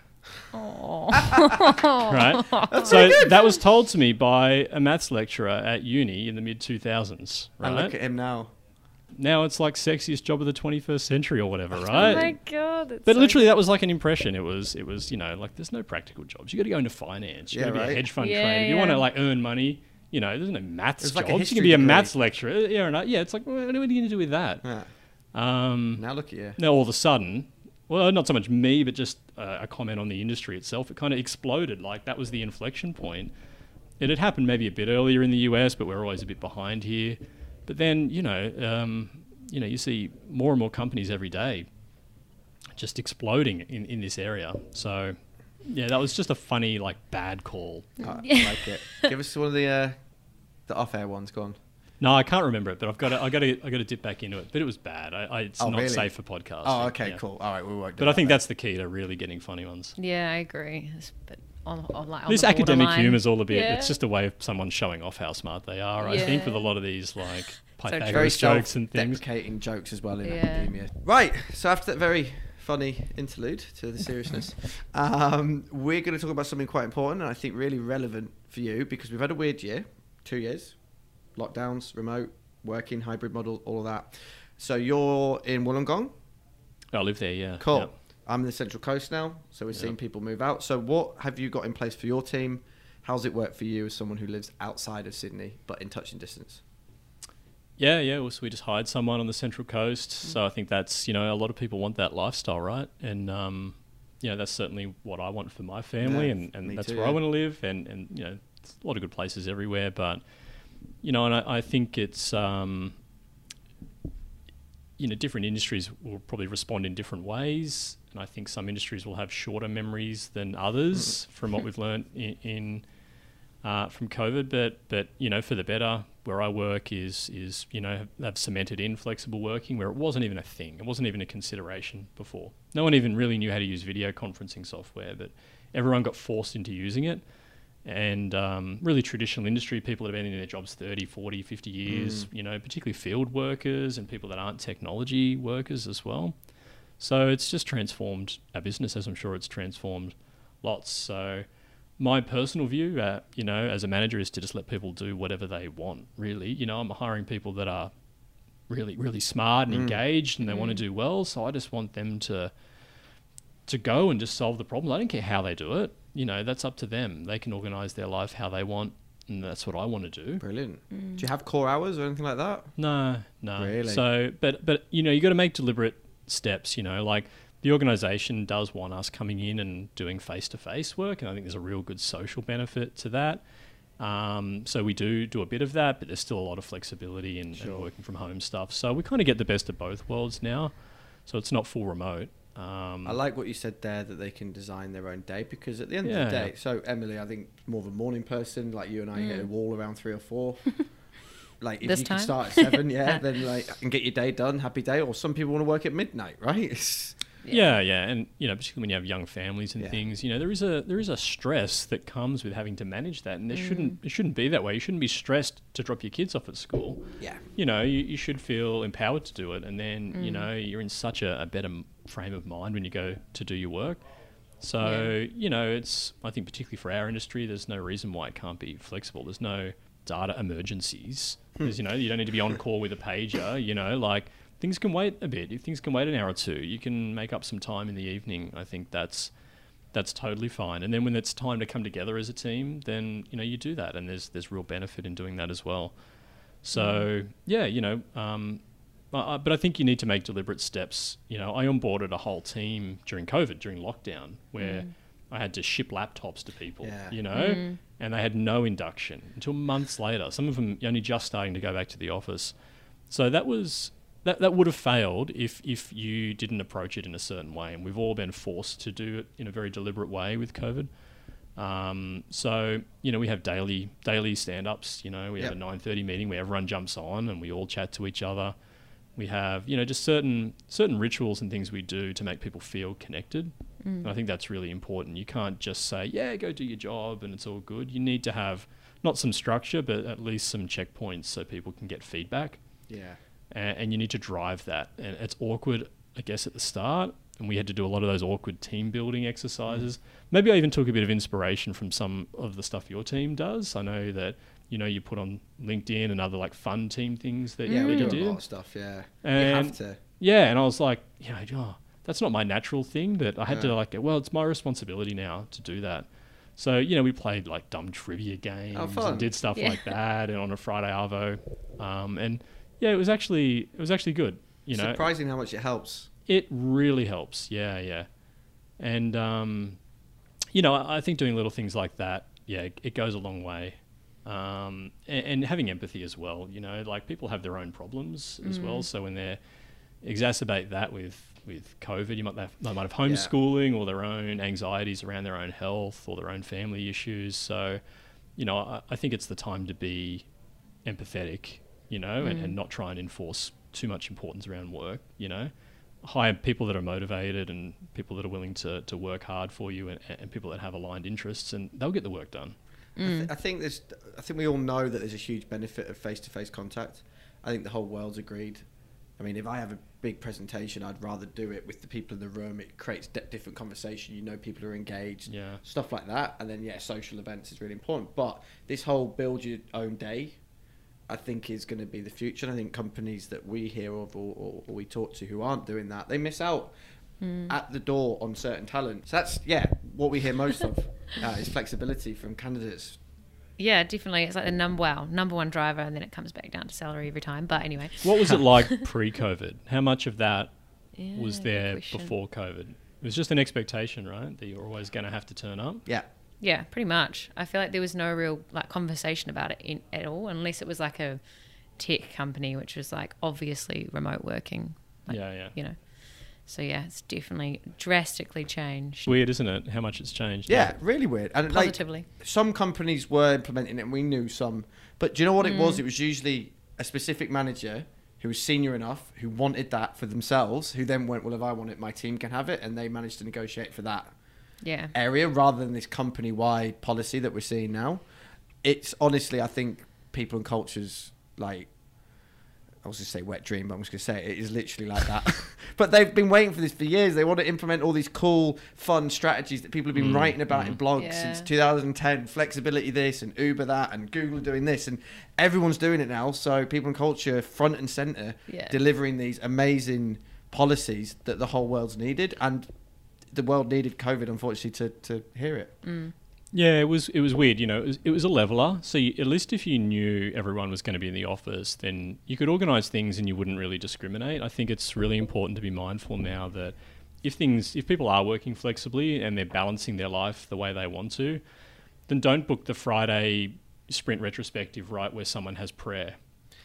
Aw. right? That's so that was told to me by a maths lecturer at uni in the mid 2000s, right? And look at him now. Now it's like sexiest job of the 21st century or whatever, right? Oh my god! It's but so literally, that was like an impression. It was, it was, you know, like there's no practical jobs. You got to go into finance. You got Yeah, to be right. a hedge fund Yeah, trader. If you want to like earn money, you know, there's no maths It's jobs. like a you can be a degree. maths lecturer. Yeah, and I- yeah. It's like, what are you going to do with that? Yeah. Um, Now look at you. now all of a sudden, well, not so much me, but just uh, a comment on the industry itself. It kind of exploded. Like that was the inflection point. It had happened maybe a bit earlier in the US, but we're always a bit behind here. But then, you know, um, you know, you see more and more companies every day just exploding in, in this area. So, yeah, that was just a funny, like, bad call. I I like it. Give us one of the uh, the off-air ones. Go on. No, I can't remember it, but I've got to, I got to, I got to dip back into it. But it was bad. I, I, it's Oh, not really? safe for podcasting. Oh, okay, yeah. cool. All right, we won't. Do But I think then. that's the key to really getting funny ones. Yeah, I agree. But on, on, like, on this the academic humour is all a bit. Yeah. It's just a way of someone showing off how smart they are. I think with a lot of these like true. very Pythagoras jokes and things. self-deprecating jokes as well in Yeah. academia. Right. So after that very funny interlude to the seriousness, um, we're going to talk about something quite important and I think really relevant for you because we've had a weird year, two years, lockdowns, remote working, hybrid model, all of that. So you're in Wollongong. I live there. Yeah. Cool. Yeah. I'm in the Central Coast now, so we're seeing people move out. So what have you got in place for your team? How's it work for you as someone who lives outside of Sydney but in touching distance? Yeah, yeah. well, So we just hired someone on the Central Coast. Mm. So I think that's you know a lot of people want that lifestyle, right? And um, you know that's certainly what I want for my family, Yeah, and, and that's too, where I want to live. And and you know, a lot of good places everywhere, but you know, and I, I think it's um, you know different industries will probably respond in different ways, and I think some industries will have shorter memories than others from what we've learned in. in uh, from COVID, but but you know for the better. Where I work is is you know have, have cemented in flexible working where it wasn't even a thing. It wasn't even a consideration before. No one even really knew how to use video conferencing software, but everyone got forced into using it. And um, really traditional industry people that have been in their jobs 30 40 50 years Mm. you know particularly field workers and people that aren't technology workers as well. So it's just transformed our business as i'm sure it's transformed lots. So my personal view uh, you know as a manager is to just let people do whatever they want really. You know i'm hiring people that are really really smart and Mm. engaged and they want to do well. So i just want them to to go and just solve the problem. I don't care how they do it you know that's up to them they can organize their life how they want and that's what i want to do Brilliant. Do you have core hours or anything like that? no no Really? so but but you know you got to make deliberate steps you know like the organization does want us coming in and doing face-to-face work and i think there's a real good social benefit to that um, so we do do a bit of that but there's still a lot of flexibility and, and Sure. working from home stuff so we kind of get the best of both worlds now so it's not full remote um, I like what you said there that they can design their own day because at the end of the day, yeah. so Emily, I think more of a morning person like you and I hit a Mm. wall around three or four. like if This you time? can start at seven, yeah, then like and get your day done, happy day. Or some people want to work at midnight, right? It's, Yeah, yeah, and you know, particularly when you have young families and Yeah. things, you know, there is a there is a stress that comes with having to manage that, and there shouldn't mm. it shouldn't be that way. You shouldn't be stressed to drop your kids off at school. yeah, You know, you, you should feel empowered to do it, and then you mm. know you're in such a, a better frame of mind when you go to do your work. So you know, it's I think particularly for our industry, there's no reason why it can't be flexible. There's no data emergencies. Hmm. Because you know, you don't need to be on call with a pager. You know, like things can wait a bit. If things can wait an hour or two, you can make up some time in the evening. I think that's that's totally fine. And then when it's time to come together as a team, then you know you do that, and there's there's real benefit in doing that as well. So yeah, you know, um, uh, but I think you need to make deliberate steps. You know, I onboarded a whole team during COVID, during lockdown, where I had to ship laptops to people. Yeah. You know, and they had no induction until months later. Some of them only just starting to go back to the office. So that was that, that would have failed if if you didn't approach it in a certain way, and we've all been forced to do it in a very deliberate way with COVID. Um, so you know we have daily daily stand ups. You know we have a nine thirty meeting where everyone jumps on and we all chat to each other. We have you know just certain certain rituals and things we do to make people feel connected. And I think that's really important. You can't just say yeah go do your job and it's all good. You need to have not some structure but at least some checkpoints so people can get feedback yeah. And, and you need to drive that. And it's awkward, I guess, at the start. And we had to do a lot of those awkward team building exercises. Maybe I even took a bit of inspiration from some of the stuff your team does. I know that you know you put on LinkedIn and other like fun team things that Yeah, you we do did. a lot of stuff. Yeah, you And- have to. Yeah, and I was like, yeah, oh, that's not my natural thing. That I had to Yeah. like, well, it's my responsibility now to do that. So you know, we played like dumb trivia games Oh, and did stuff Yeah. like that, and on a Friday arvo, um, and yeah, it was actually it was actually good. You know, Surprising how much it helps. it really helps. Yeah, yeah. And um, you know, I, I think doing little things like that, yeah, it, it goes a long way. Um, and, and having empathy as well. You know, like people have their own problems as well. So when they exacerbate that with with COVID, you might have, they might have homeschooling or their own anxieties around their own health or their own family issues. So, you know, I, I think it's the time to be empathetic, you know, and, and mm. not try and enforce too much importance around work, you know. Hire people that are motivated and people that are willing to, to work hard for you and, and people that have aligned interests and they'll get the work done. Mm. I, th- I think there's. I think we all know that there's a huge benefit of face-to-face contact. I think the whole world's agreed. I mean, if I have a big presentation, I'd rather do it with the people in the room. It creates di- different conversation. You know, people are engaged. Yeah. Stuff like that, and then yeah, social events is really important. But this whole build your own day, I think, is going to be the future. And I think companies that we hear of or, or, or we talk to who aren't doing that, they miss out at the door on certain talent. So that's yeah, what we hear most of uh, is flexibility from candidates. Yeah, definitely. It's like the number wow, number one driver, and then it comes back down to salary every time. But anyway, What was it like pre COVID? How much of that was Yeah, good there before COVID? It was just an expectation, right? That you're always going to have to turn up. Yeah. Yeah, pretty much. I feel like there was no real like conversation about it in, at all, unless it was like a tech company, which was like obviously remote working. Like, yeah, yeah. You know. So yeah, it's definitely drastically changed. Weird, isn't it? How much it's changed. Yeah, really weird. And like Positively. some companies were implementing it, and we knew some. But do you know what it Mm. was? It was usually a specific manager who was senior enough, who wanted that for themselves, who then went, "Well, if I want it, my team can have it," and they managed to negotiate for that. Yeah. area rather than this company wide policy that we're seeing now. It's honestly, I think people and cultures like. I was going to say wet dream, but I'm just going to say it, it is literally like that. but they've been waiting for this for years. They want to implement all these cool, fun strategies that people have been Mm, writing about in mm. blogs Yeah. since 2010. Flexibility this and Uber that and Google doing this and everyone's doing it now. So people and culture front and center Yeah. delivering these amazing policies that the whole world's needed and the world needed COVID unfortunately to, to hear it. Mm. Yeah, it was it was weird. You know, it was, it was a leveler. So you, at least if you knew everyone was going to be in the office, then you could organise things and you wouldn't really discriminate. I think it's really important to be mindful now that if things if people are working flexibly and they're balancing their life the way they want to, then don't book the Friday sprint retrospective right where someone has prayer.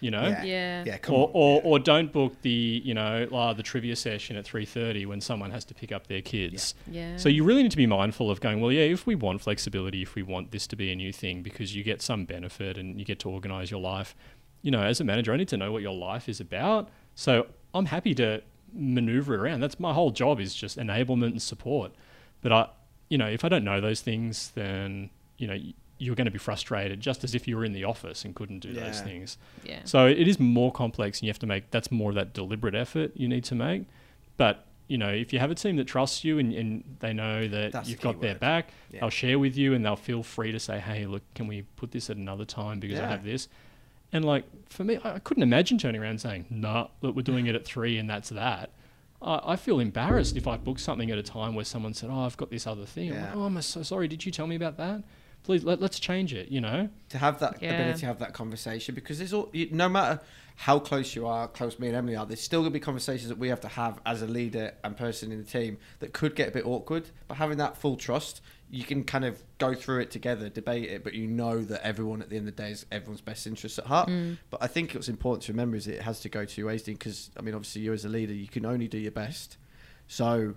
You know, Yeah. Yeah. Yeah, come or, on. or, or don't book the you know uh, the trivia session at three thirty when someone has to pick up their kids. Yeah. So you really need to be mindful of going. Well, yeah, if we want flexibility, if we want this to be a new thing, because you get some benefit and you get to organize your life. You know, as a manager, I need to know what your life is about. So I'm happy to maneuver around. That's my whole job is just enablement and support. But I, you know, if I don't know those things, then you know y- you're going to be frustrated, just as if you were in the office and couldn't do those things. Yeah. So it is more complex, and you have to make that's more of that deliberate effort you need to make. But you know, if you have a team that trusts you and, and they know that That's you've key got their word. back, Yeah. they'll share with you and they'll feel free to say, "Hey, look, can we put this at another time because I have this." And like for me, I I couldn't imagine turning around and saying, "Nah, look, we're doing it at three, and that's that." I, I feel embarrassed if I book something at a time where someone said, "Oh, I've got this other thing." I'm like, Yeah. "Oh, I'm so sorry. Did you tell me about that? Please let, let's change it." You know? to have that Yeah. ability to have that conversation because there's all you, no matter how close you are, close me and Emily are, there's still gonna be conversations that we have to have as a leader and person in the team that could get a bit awkward. But having that full trust, you can kind of go through it together, debate it, but you know that everyone at the end of the day is everyone's best interests at heart. Mm. But I think what's important to remember is it has to go two ways, because I mean, obviously you as a leader, you can only do your best. So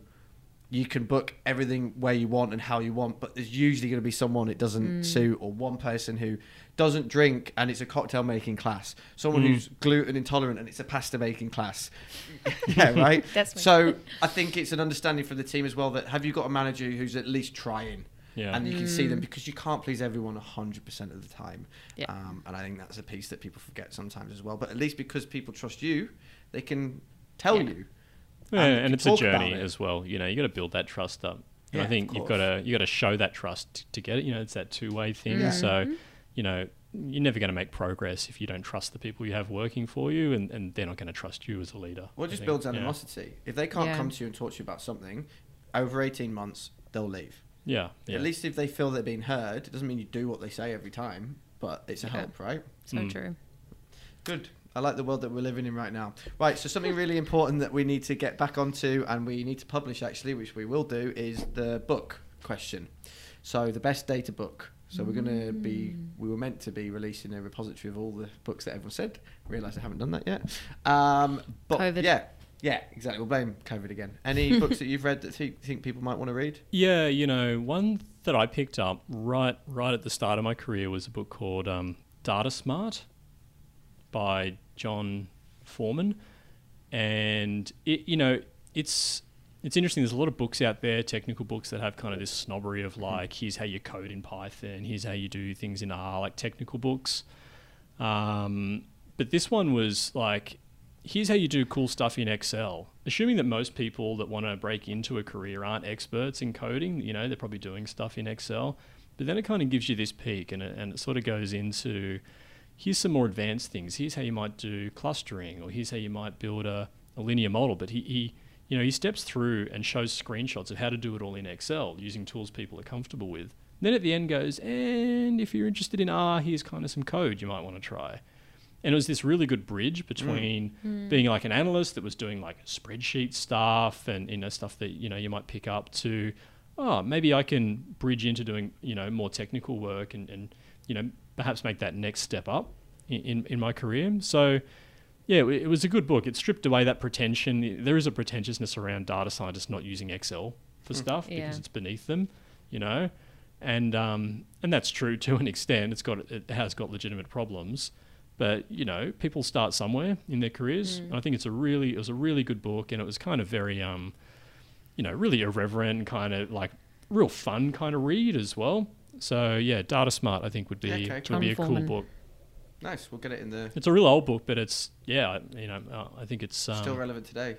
you can book everything where you want and how you want, but there's usually going to be someone it doesn't suit, or one person who doesn't drink and it's a cocktail making class, someone Mm. who's gluten intolerant and it's a pasta making class. yeah, right. That's so I think it's an understanding for the team as well that have you got a manager who's at least trying. Yeah. And you can see them because you can't please everyone 100% of the time. Yeah. Um, and I think that's a piece that people forget sometimes as well. But at least because people trust you, they can tell Yeah. you. Yeah, and and, it's a journey it. as well. You know, you got to build that trust up. And Yeah, I think you've got to you got to show that trust to get it. You know, it's that two way thing. Yeah. So, you know, you're never going to make progress if you don't trust the people you have working for you, and, and they're not going to trust you as a leader. Well, it just think. builds Yeah. animosity. If they can't Yeah. come to you and talk to you about something, over 18 months, they'll leave. Yeah, yeah. At least if they feel they're being heard, it doesn't mean you do what they say every time, but it's a Yeah. help, right? So Mm. true. Good. I like the world that we're living in right now. Right, so something really important that we need to get back onto and we need to publish actually, which we will do, is the book question. So the best data book. So we're going to be, we were meant to be releasing a repository of all the books that everyone said. Realise I haven't done that yet. Um, but COVID. yeah, yeah, exactly. We'll blame COVID again. Any books that you've read that you think people might want to read? Yeah, you know, one that I picked up right right at the start of my career was a book called um, Data Smart by John Foreman, and it you know it's it's interesting. There's a lot of books out there, technical books that have kind of this snobbery of like, here's how you code in Python, here's how you do things in R, like technical books. Um, but this one was like, here's how you do cool stuff in Excel. Assuming that most people that want to break into a career aren't experts in coding, you know, they're probably doing stuff in Excel. But then it kind of gives you this peek and it, and it sort of goes into here's some more advanced things. Here's how you might do clustering or here's how you might build a, a linear model. But he, he, you know, he steps through and shows screenshots of how to do it all in Excel using tools people are comfortable with. Then at the end goes, and if you're interested in R, here's kind of some code you might want to try. And it was this really good bridge mm. between mm. being like an analyst that was doing like spreadsheet stuff and you know stuff that you know you might pick up to, oh maybe I can bridge into doing you know more technical work and, and you know perhaps make that next step up in, in, in my career. So yeah, it, was a good book. It stripped away that pretension. There is a pretentiousness around data scientists not using Excel for stuff Yeah. because it's beneath them, you know, and um, and that's true to an extent. It's got it has got legitimate problems, but you know, people start somewhere in their careers. And I think it's a really it was a really good book, and it was kind of very um, you know, really irreverent, kind of like real fun kind of read as well. So yeah, Data Smart I think would be Yeah, okay, would be a John cool book. Nice. We'll get it in the. It's a real old book, but it's yeah, you know, uh, I think it's um, Still relevant today.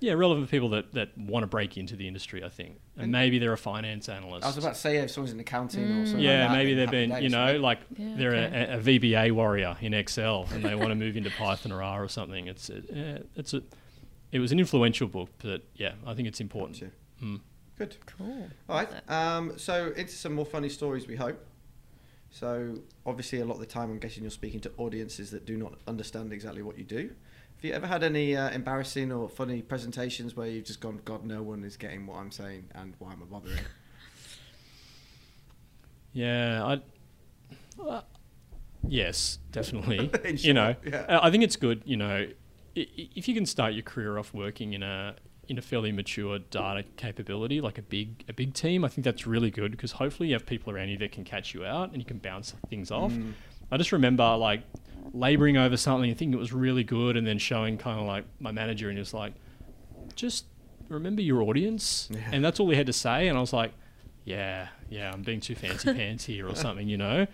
yeah relevant for people that, that want to break into the industry. I think, and, And- maybe they're a finance analyst. I was about to say if someone's in accounting or something. yeah, like maybe they've happy been, you know, right? like Yeah, they're okay. a, a VBA warrior in Excel and they want to move into Python or R or something. It's it, uh, it's a it was an influential book, but yeah, I think it's important. Gotcha. Mm. Good. Cool. All right. Um, so into some more funny stories, we hope. So obviously, a lot of the time, I'm guessing you're speaking to audiences that do not understand exactly what you do. Have you ever had any uh, embarrassing or funny presentations where you've just gone, God, no one is getting what I'm saying, and why am I bothering? Yeah, I. Uh, yes, definitely. In you know, yeah. uh, I think it's good. You know, i- i- if you can start your career off working in a in a fairly mature data capability, like a big a big team, I think that's really good because hopefully you have people around you that can catch you out and you can bounce things off. Mm. I just remember like laboring over something, and thinking it was really good, and then showing kind of like my manager, and he was like, "Just remember your audience," Yeah. and that's all he had to say, and I was like, "Yeah, yeah, I'm being too fancy pants here or something," you know,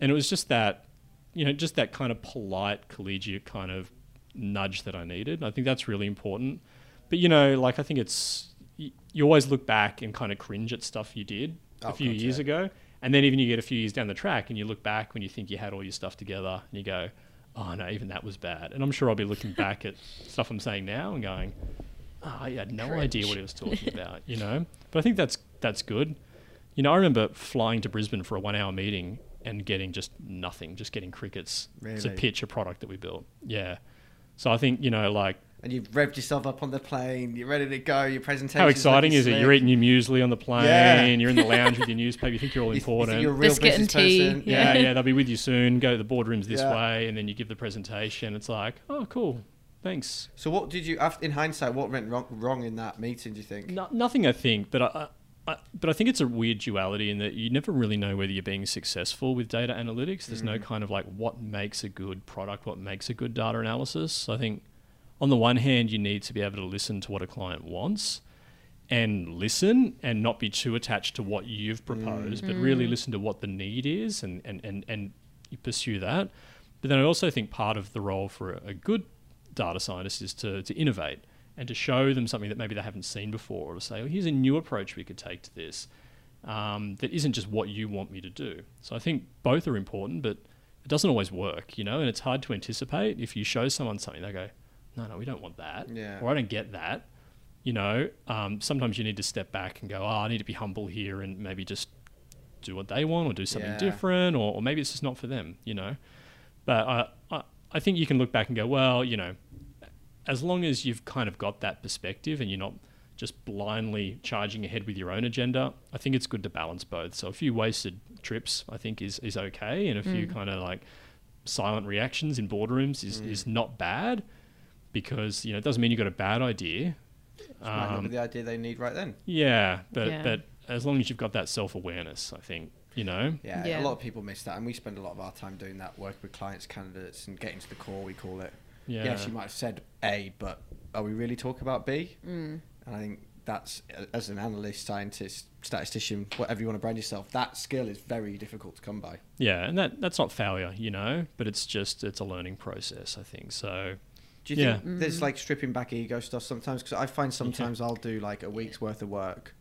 and it was just that, you know, just that kind of polite, collegiate kind of nudge that I needed. I think that's really important. But you know, like I think it's you, you always look back and kind of cringe at stuff you did a Oh, few God, years yeah. ago, and then even you get a few years down the track and you look back when you think you had all your stuff together and you go, "Oh no, even that was bad." And I'm sure I'll be looking back at stuff I'm saying now and going, oh, I had no idea what he was talking about, you know. But I think that's that's good. You know, I remember flying to Brisbane for a one-hour meeting and getting just nothing, just getting crickets to Really? pitch a product that we built. Yeah. So I think you know, like, And you've revved yourself up on the plane. You're ready to go. Your presentation. how exciting is it? You're eating your muesli on the plane. Yeah. You're in the lounge with your newspaper. You think you're all You you important. you're a real Biscuit and business tea. person. yeah, yeah, they'll be with you soon. Go to the boardrooms this Yeah. way, and then you give the presentation. It's like, oh, cool, thanks. So what did you, af- in hindsight, what went wrong, wrong in that meeting? Do you think? No, nothing, I think, but I, I, I, but I think it's a weird duality in that you never really know whether you're being successful with data analytics. There's no mm. kind of like what makes a good product, what makes a good data analysis. I think on the one hand, you need to be able to listen to what a client wants and listen and not be too attached to what you've proposed, but really listen to what the need is and, and, and, and you pursue that. But then I also think part of the role for a, a good data scientist is to, to innovate and to show them something that maybe they haven't seen before or to say, oh, here's a new approach we could take to this um, that isn't just what you want me to do. So I think both are important, but it doesn't always work, you know, and it's hard to anticipate. If you show someone something, they go, no, no, we don't want that. Yeah. Or I don't get that. You know, um, sometimes you need to step back and go, oh, I need to be humble here and maybe just do what they want or do something Yeah. different or, or maybe it's just not for them, you know. But I, I, I think you can look back and go, well, you know, as long as you've kind of got that perspective and you're not just blindly charging ahead with your own agenda, I think it's good to balance both. So a few wasted trips, I think, is, is okay, and a few kind of like silent reactions in boardrooms is, is not bad because you know it doesn't mean you've got a bad idea. Might not be Um, the idea they need right then. yeah, but Yeah. but as long as you've got that self awareness, I think you know. Yeah, Yeah. a lot of people miss that, and we spend a lot of our time doing that, working with clients, candidates, and getting to the core. We call it. Yeah. Yes, you might have said A, but are we really talking about B? Mm. And I think that's as an analyst, scientist, statistician, whatever you want to brand yourself, that skill is very difficult to come by. Yeah, and that that's not failure, you know, but it's just it's a learning process, I think. So Do you Yeah. think there's mm. like stripping back ego stuff sometimes? Because I find sometimes I'll do like a week's worth of work.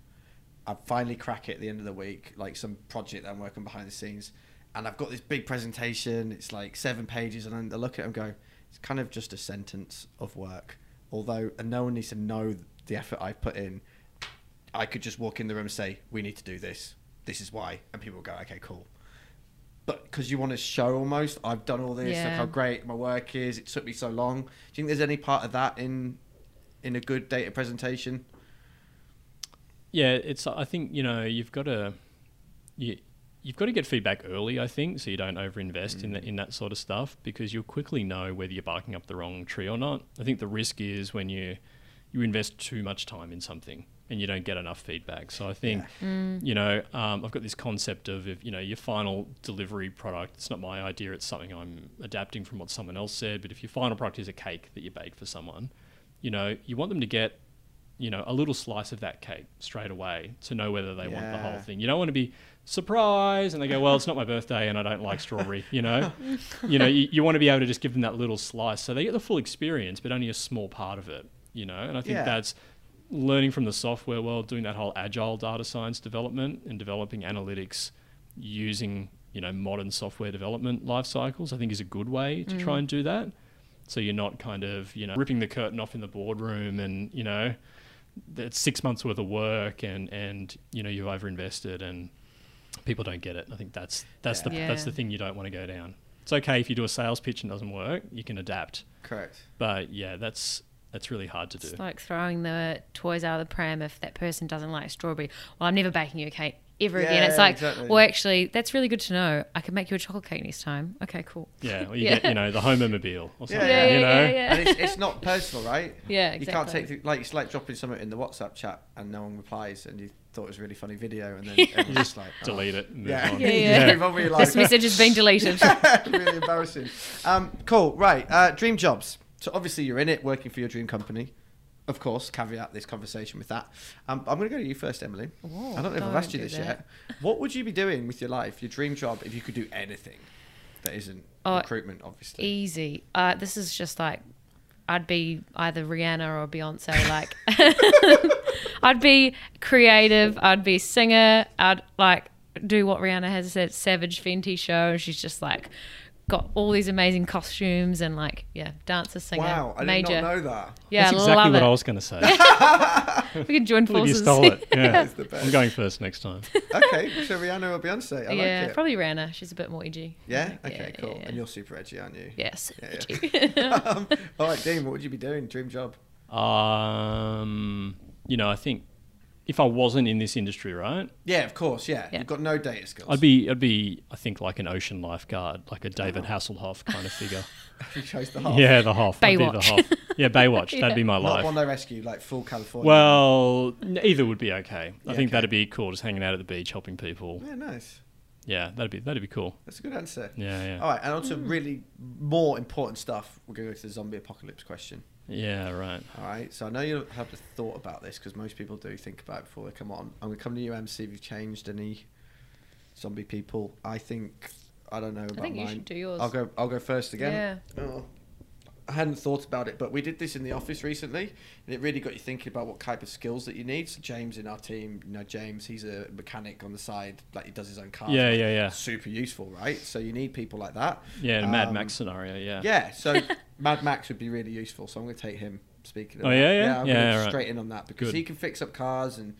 I finally crack it at the end of the week, like some project that I'm working behind the scenes, and I've got this big presentation. It's like seven pages, and then I look at it and go, it's kind of just a sentence of work. Although, and no one needs to know the effort I've put in. I could just walk in the room and say, "We need to do this. This is why," and people go, "Okay, cool." But because you want to show almost, I've done all this. Look Yeah. how great my work is. It took me so long. Do you think there's any part of that in in a good data presentation? yeah, it's I think you know you've got to you you've got to get feedback early. I think so you don't overinvest in that mm. in that sort of stuff because you'll quickly know whether you're barking up the wrong tree or not. I think the risk is when you you invest too much time in something and you don't get enough feedback. So I think you know um, I've got this concept of if, you know your final delivery product. It's not my idea. It's something I'm adapting from what someone else said. But if your final product is a cake that you bake for someone, you know you want them to get you know a little slice of that cake straight away to know whether they want the whole thing. You don't want to be surprised and they go, well, it's not my birthday and I don't like strawberry. You know, you know, you, you want to be able to just give them that little slice so they get the full experience, but only a small part of it. You know, and I think Yeah. that's learning from the software world, doing that whole agile data science development and developing analytics using you know modern software development life cycles. I think is a good way to try Mm. and do that. So you're not kind of you know ripping the curtain off in the boardroom and you know it's six months worth of work and and you know you've overinvested and people don't get it. I think that's that's the Yeah. that's the thing you don't want to go down. It's okay if you do a sales pitch and it doesn't work, you can adapt. Correct. But yeah, that's that's really hard to do. It's like throwing the toys out of the pram if that person doesn't like strawberry. Well, I'm never baking you a cake ever again. It's like, exactly. well, actually, that's really good to know. I could make you a chocolate cake next time. Okay, cool. Yeah, or you Yeah. get you know the home mobile or something. Yeah, yeah, you know, yeah, yeah. and it's, it's not personal, right? Yeah, exactly. You can't take the, like it's like dropping something in the WhatsApp chat and no one replies, and you thought it was a really funny video, and then Yeah. just like, oh. delete it. And move Yeah, on. Yeah, yeah. Move on This message has been deleted. really embarrassing. Um, cool. Right. Uh, dream jobs. So obviously you're in it, working for your dream company. Of course, caveat this conversation with that. Um, I'm going to go to you first, Emily. Whoa, I don't know if I've asked you this that. yet. What would you be doing with your life, your dream job, if you could do anything that isn't Oh, recruitment, obviously? Easy. Uh, this is just like, I'd be either Rihanna or Beyonce. Like, I'd be creative. I'd be singer. I'd like do what Rihanna has said, Savage Fenty show. and She's just like got all these amazing costumes and like yeah, dancer, singer, wow, I major. did not know that. Yeah, That's exactly love what it. I was going to say. we can join I believe you forces. stole it. Yeah, It's the best. I'm going first next time. okay, so Rihanna or Beyonce? I yeah, like it. probably Rihanna. She's a bit more edgy. Yeah. Yeah, Okay. yeah, cool. yeah. And you're super edgy, aren't you? Yes. Yeah, edgy. um, all right, Dean. What would you be doing? Dream job? Um, you know, I think if I wasn't in this industry, right, Yeah, of course. Yeah. Yeah. You've got no data skills. I'd be, I'd be, I think, like an ocean lifeguard, like a David oh. Hasselhoff kind of figure. you chose the half. Yeah, the Hoff. I'd be the Baywatch. Hoff. Yeah, Baywatch. Yeah. That'd be my Not life. Bondi Rescue, like full California. Well, n- either would be okay. I Yeah, think okay. that'd be cool, just hanging out at the beach, helping people. Yeah, nice. Yeah, that'd be that'd be cool. That's a good answer. Yeah, yeah, All right, and also hmm. really more important stuff. We're going to go to the zombie apocalypse question. Yeah. Right. All right, so I know you have a thought about this because most people do think about it before they come on. I'm going to come to you, MC. If you've changed any zombie people, I think I don't know about I think you mine. should do yours. I'll go. I'll go first again. Yeah. Oh. I hadn't thought about it, but we did this in the office recently, and it really got you thinking about what type of skills that you need. So James in our team, you know, James, he's a mechanic on the side, like he does his own cars. Yeah, yeah, yeah. Super useful, right? So you need people like that. Yeah, in a Mad Um, Max scenario. Yeah. Yeah, so Mad Max would be really useful. So I'm going to take him. Speaking of Oh, that. yeah, yeah? I'm Yeah, right. straight in on that because Good. he can fix up cars and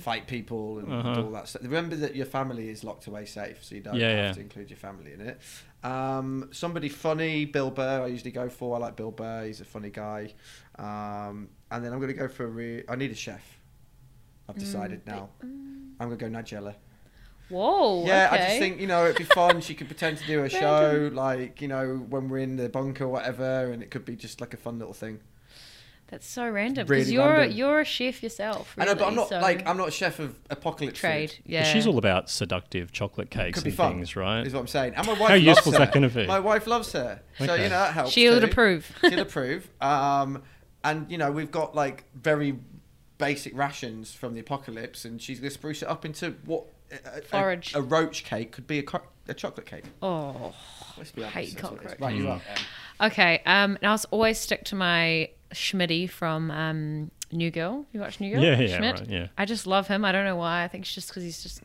fight people and Uh-huh. do all that stuff. Remember that your family is locked away safe, so you don't Yeah, have yeah. to include your family in it. Um, somebody funny, Bill Burr. I usually go for. I like Bill Burr. He's a funny guy. Um, and then I'm going to go for a. Re- I need a chef. I've decided now. I'm going to go Nigella. Whoa. Yeah, okay. I just think you know it'd be fun. she could pretend to do a show, like you know when we're in the bunker or whatever, and it could be just like a fun little thing. That's so random because Really you're random. you're a chef yourself. I know, but I'm not so- like I'm not a chef of apocalypse trade. food. Yeah. But she's all about seductive chocolate cakes Could be and fun, things, right? Is what I'm saying. And my wife How loves useful is her. that gonna be? My wife loves her, so you know that helps. She'll too. approve. She'll approve. Um, and you know we've got like very basic rations from the apocalypse, and she's gonna spruce it up into what a, a- Forage. A, roach cake could be a, co- a chocolate cake. Oh. Let's be honest. Hate that's what it is. cockroach. Right, you Mm. are. Em. Okay. Um, and I'll always stick to my Schmitty from um, New Girl. You watch New Girl? Yeah, yeah, Schmidt? right, yeah. I just love him. I don't know why. I think it's just because he's just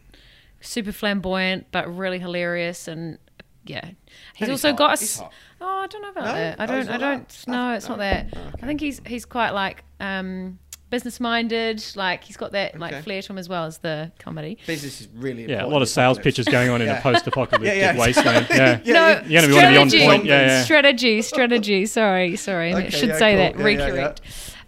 super flamboyant, but really hilarious and. Yeah, he's he's also hot. got a. He's hot. Oh, I don't know about No? that. I Oh, don't. he's I don't. that? No, it's not that. Oh, I think he's he's quite like um, business minded. Like he's got that Okay. like flair to him as well as the comedy. Business is really Yeah, a important lot of sales pitches going on in Yeah. a post-apocalyptic Yeah, yeah. wasteland. Yeah. Yeah, no, you- You're gonna be- wanna be on strategy, point, yeah, yeah. strategy, strategy. Sorry, sorry. I Okay, should yeah, say cool. that. Yeah, yeah, yeah. Recorrect.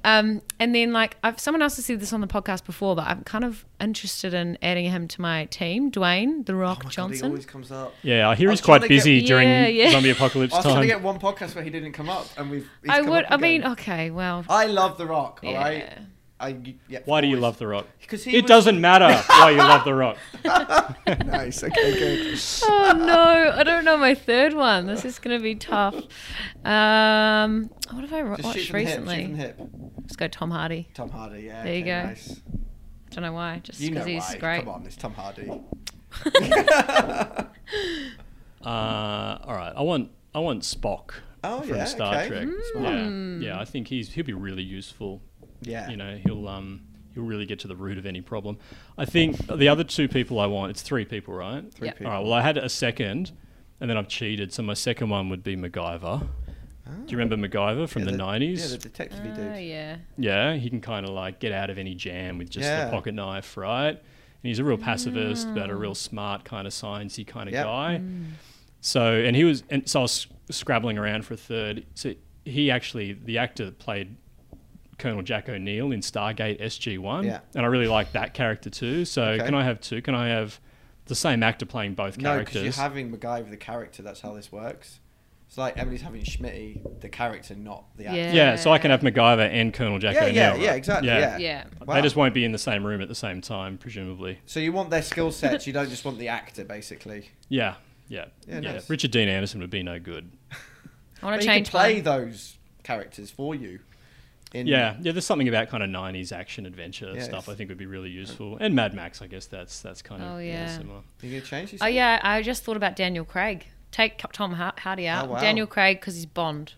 Um, and then like I've someone else has said this on the podcast before, but I'm kind of interested in adding him to my team, Dwayne the Oh Rock my God, he Johnson. always comes up. Yeah, I hear I he's trying quite to get- busy during Yeah, yeah. zombie I apocalypse was trying to time. get one podcast where he didn't come up, and we've. he's I come would. up I mean, okay, well, I love The Rock. All right. yeah. I, yeah, Why do you love The Rock? 'Cause he it was- doesn't matter why you love The Rock. nice. Okay, good. oh no, I don't know my third one. This is gonna be tough. Um, what have I Just watched from the hip, shoot recently? from hip. Let's go Tom Hardy. Tom Hardy, yeah. There you go. Nice. Don't know why, just because he's why. great. Come on, it's Tom Hardy. Uh, all right, I want I want Spock Oh, from yeah, Star okay. Trek. Smart. Yeah, yeah, I think he's he'll be really useful. Yeah. you know he'll um he'll really get to the root of any problem. I think the other two people I want it's three people, right? Three Yep. All right. Well, I had a second, and then I've cheated. So my second one would be MacGyver. Do you remember MacGyver from Yeah, the the- nineties? Yeah, the detective Oh dude. yeah. Yeah, he can kind of like get out of any jam with just Yeah. the pocket knife, right? And he's a real pacifist, but a real smart kind of sciencey kind of Yep. guy. So, and he was, and so I was scrabbling around for a third. So he actually, the actor that played Colonel Jack O'Neill in Stargate SG One, Yeah. and I really like that character too. So, Okay. can I have two? Can I have the same actor playing both No, because you're having MacGyver the character. That's how this works. It's like Emily's having Schmitty the character, not the actor. Yeah. yeah, so I can have MacGyver and Colonel Jack Yeah, O'Neill. yeah, right? yeah, exactly. Yeah. Yeah. Wow. They just won't be in the same room at the same time, presumably. So you want their skill sets. You don't just want the actor, basically. Yeah, yeah, Yeah, yeah. nice. Richard Dean Anderson would be no good. I want But to he can change play mine. those characters for you. In, Yeah, yeah. There's something about kind of '90s action adventure Yeah, stuff. I think would be really useful. And Mad Max, I guess that's that's kind of Oh, yeah, yeah. similar. You gonna change? You Oh yeah, I just thought about Daniel Craig. Take Tom Hardy out. Oh, wow. Daniel Craig because he's Bond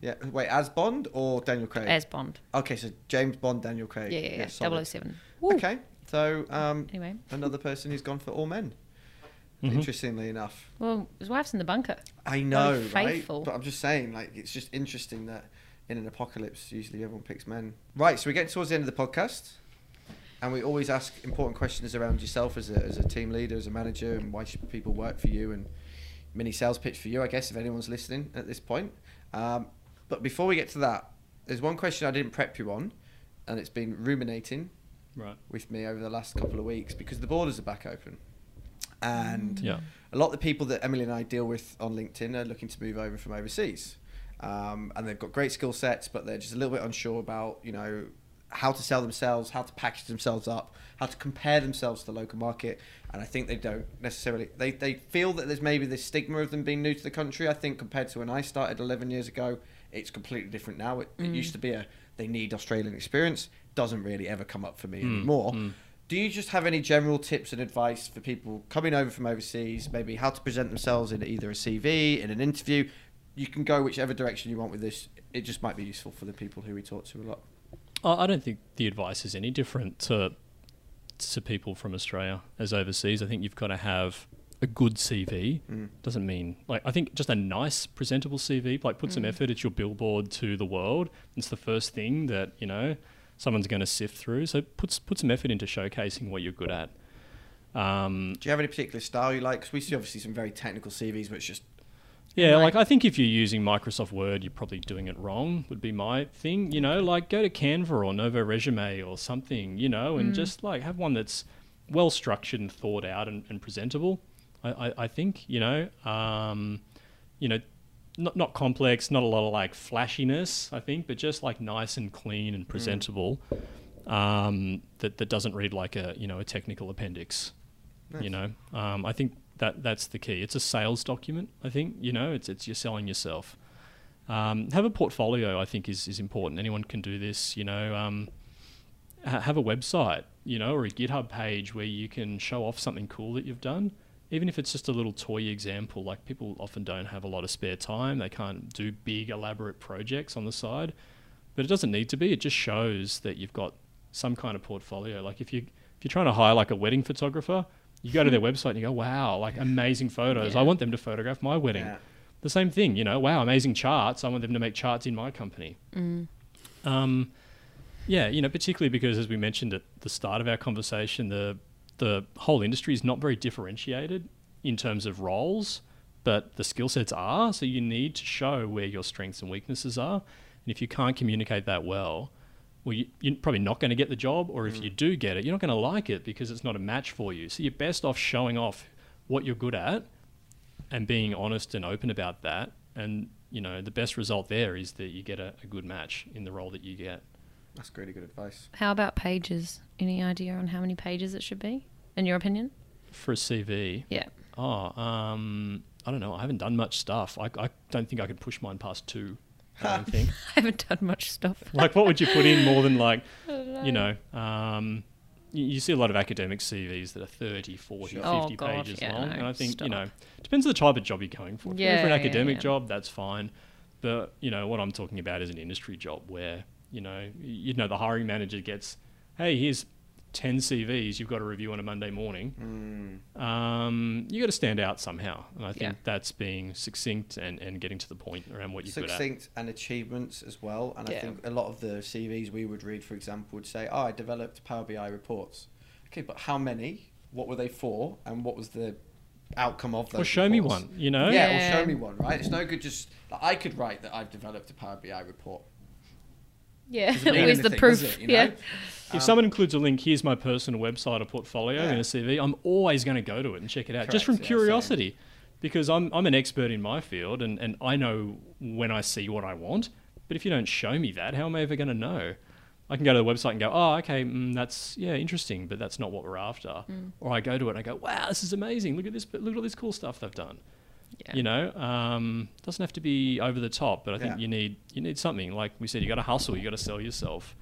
Yeah. Wait, as Bond or Daniel Craig? as Bond. Okay, so James Bond, Daniel Craig. Yeah, yeah, yeah. solid. 007. Okay, so um, Anyway. another person who's gone for all men. Mm-hmm. Interestingly enough, Well, his wife's in the bunker. I know, Very right? faithful. But I'm just saying, like, it's just interesting that in an apocalypse, usually everyone picks men. Right, so we're getting towards the end of the podcast, and we always ask important questions around yourself as a, as a team leader, as a manager, and why should people work for you, and mini sales pitch for you, I guess, if anyone's listening at this point. Um, but before we get to that, there's one question I didn't prep you on, and it's been ruminating Right. with me over the last couple of weeks because the borders are back open. And Yeah. a lot of the people that Emily and I deal with on LinkedIn are looking to move over from overseas. Um, and they've got great skill sets, but they're just a little bit unsure about, you know, how to sell themselves, how to package themselves up, how to compare themselves to the local market. And I think they don't necessarily, they, they feel that there's maybe this stigma of them being new to the country. I think compared to when I started 11 years ago, it's completely different now. It, it used mm. to be a, they need Australian experience. Doesn't really ever come up for me mm, anymore. Mm. Do you just have any general tips and advice for people coming over from overseas, maybe how to present themselves in either a CV, in an interview? You can go whichever direction you want with this. It just might be useful for the people who we talk to a lot. I don't think the advice is any different to to people from Australia as overseas. I think you've got to have a good CV. Doesn't mean like I think just a nice, presentable CV. Like put some effort. It's your billboard to the world. It's the first thing that you know someone's going to sift through. So put put some effort into showcasing what you're good at. Um, Do you have any particular style you like? Because we see obviously some very technical CVs, but it's just Yeah, Right. like I think if you're using Microsoft Word, you're probably doing it wrong. Would be my thing. You know, like go to Canva or Novo Resume or something. You know, and just like have one that's well structured and thought out and, and presentable. I, I, I think you know, um, you know, not not complex, not a lot of like flashiness. I think, but just like nice and clean and presentable. Um, that that doesn't read like a you know a technical appendix. You know, um, I think that that's the key. It's a sales document. I think you know, it's it's you're selling yourself. Um, have a portfolio. I think is is important. Anyone can do this. You know, um, ha- have a website. You know, or a GitHub page where you can show off something cool that you've done. Even if it's just a little toy example, like people often don't have a lot of spare time, they can't do big elaborate projects on the side. But it doesn't need to be. It just shows that you've got some kind of portfolio. Like if you if you're trying to hire like a wedding photographer, you go to their website and you go, "Wow, like amazing photos! I want them to photograph my wedding." Yeah. The same thing, you know. Wow, amazing charts! I want them to make charts in my company. Um, yeah, you know, particularly because as we mentioned at the start of our conversation, the the whole industry is not very differentiated in terms of roles, but the skill sets are. So you need to show where your strengths and weaknesses are. And if you can't communicate that well, well, you, you're probably not going to get the job, or if you do get it, you're not going to like it because it's not a match for you. So you're best off showing off what you're good at and being honest and open about that. And you know, the best result there is that you get a, a good match in the role that you get. That's really good advice. How about pages? Any idea on how many pages it should be, in your opinion? For a CV? Yeah. Oh, um, I don't know. I haven't done much stuff. I, I don't think I could push mine past two. I don't think. I haven't done much stuff. like, what would you put in more than like, don't you know, um, you, you see a lot of academic CVs that are 30, 40, Sure. 50 Oh, God, pages yeah, long. no, and I think, stop. you know, depends on the type of job you're going for. If you're Yeah, for an academic yeah. job, that's fine. But, you know, what I'm talking about is an industry job where, you know, you know, the hiring manager gets, hey, here's 10 CVs you've got to review on a Monday morning. Um, you got to stand out somehow. And I think Yeah. that's being succinct and, and getting to the point around what you're good at. Succinct and achievements as well. And I think a lot of the CVs we would read, for example, would say, "Oh, I developed Power BI reports." Okay, but how many? What were they for? And what was the outcome of those? Well, show me one, you know? Yeah, Yeah. or show me one. Right? It's no good just. Like, I could write that I've developed a Power BI report. Yeah, Doesn't where's the proof? it, you know? yeah. If Um, someone includes a link, here's my personal website or portfolio in a CV, I'm always going to go to it and check it out just from yeah, curiosity. Because I'm, I'm an expert in my field and, and I know when I see what I want. But if you don't show me that, how am I ever going to know? I can go to the website and go, oh, okay, mm, that's, yeah, interesting, but that's not what we're after. Mm. Or I go to it and I go, wow, this is amazing. Look at this, look at all this cool stuff they've done. Yeah. You know, um, doesn't have to be over the top, but I think Yeah. you need you need something. Like we said, you got to hustle, you got to sell yourself.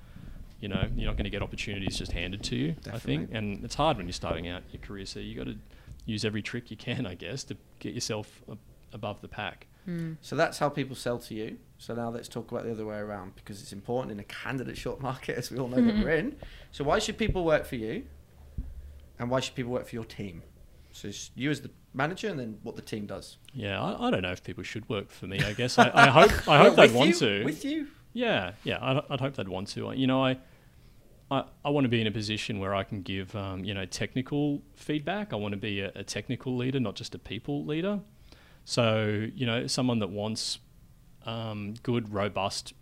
You know, you're not going to get opportunities just handed to you. I think, and it's hard when you're starting out your career. So you got to use every trick you can, I guess, to get yourself above the pack. So that's how people sell to you. So now let's talk about the other way around because it's important in a candidate short market, as we all know that we're in. So why should people work for you, and why should people work for your team? So you as the manager, and then what the team does. Yeah, I, I don't know if people should work for me. I guess I, I hope I hope they'd want you- to. with you. Yeah, yeah. I'd, I'd hope they'd want to. You know, I I, I want to be in a position where I can give um, you know technical feedback. I want to be a, a technical leader, not just a people leader. So you know, someone that wants um, good, robust,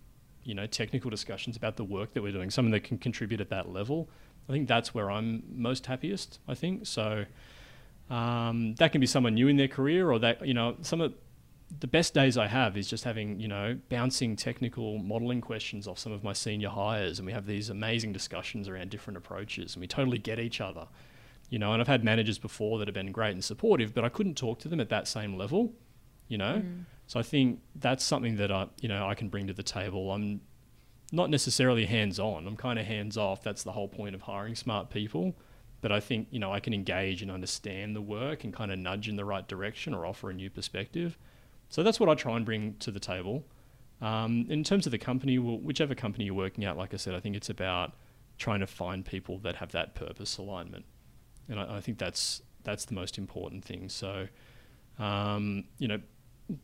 you know, technical discussions about the work that we're doing. Someone that can contribute at that level. I think that's where I'm most happiest. I think so. Um, that can be someone new in their career, or that you know, some of the best days I have is just having, you know, bouncing technical modeling questions off some of my senior hires. And we have these amazing discussions around different approaches and we totally get each other. You know, and I've had managers before that have been great and supportive, but I couldn't talk to them at that same level, you know? So I think that's something that I, you know, I can bring to the table. I'm not necessarily hands on, I'm kind of hands off. That's the whole point of hiring smart people. But I think, you know, I can engage and understand the work and kind of nudge in the right direction or offer a new perspective. So that's what I try and bring to the table. Um, in terms of the company, well, whichever company you're working at, like I said, I think it's about trying to find people that have that purpose alignment, and I, I think that's that's the most important thing. So, um, you know,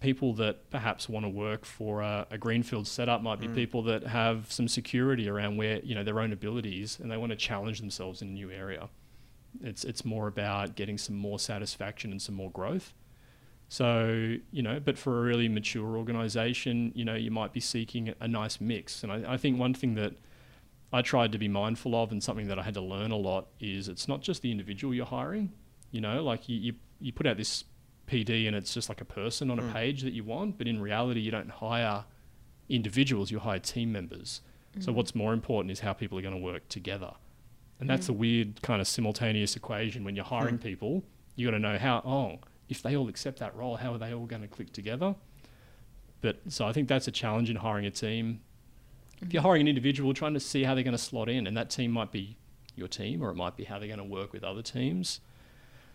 people that perhaps want to work for a, a greenfield setup might be Mm. people that have some security around where you know their own abilities and they want to challenge themselves in a new area. It's it's more about getting some more satisfaction and some more growth. So, you know, but for a really mature organization, you know, you might be seeking a nice mix. And I, I think one thing that I tried to be mindful of and something that I had to learn a lot is it's not just the individual you're hiring. You know, like you, you, you put out this PD and it's just like a person on a Mm. page that you want, but in reality, you don't hire individuals, you hire team members. So, Mm. what's more important is how people are going to work together. And that's a weird kind of simultaneous equation when you're hiring Hmm. people. You got to know how, oh, if they all accept that role, how are they all going to click together? But so I think that's a challenge in hiring a team. If you're hiring an individual, trying to see how they're going to slot in, and that team might be your team, or it might be how they're going to work with other teams.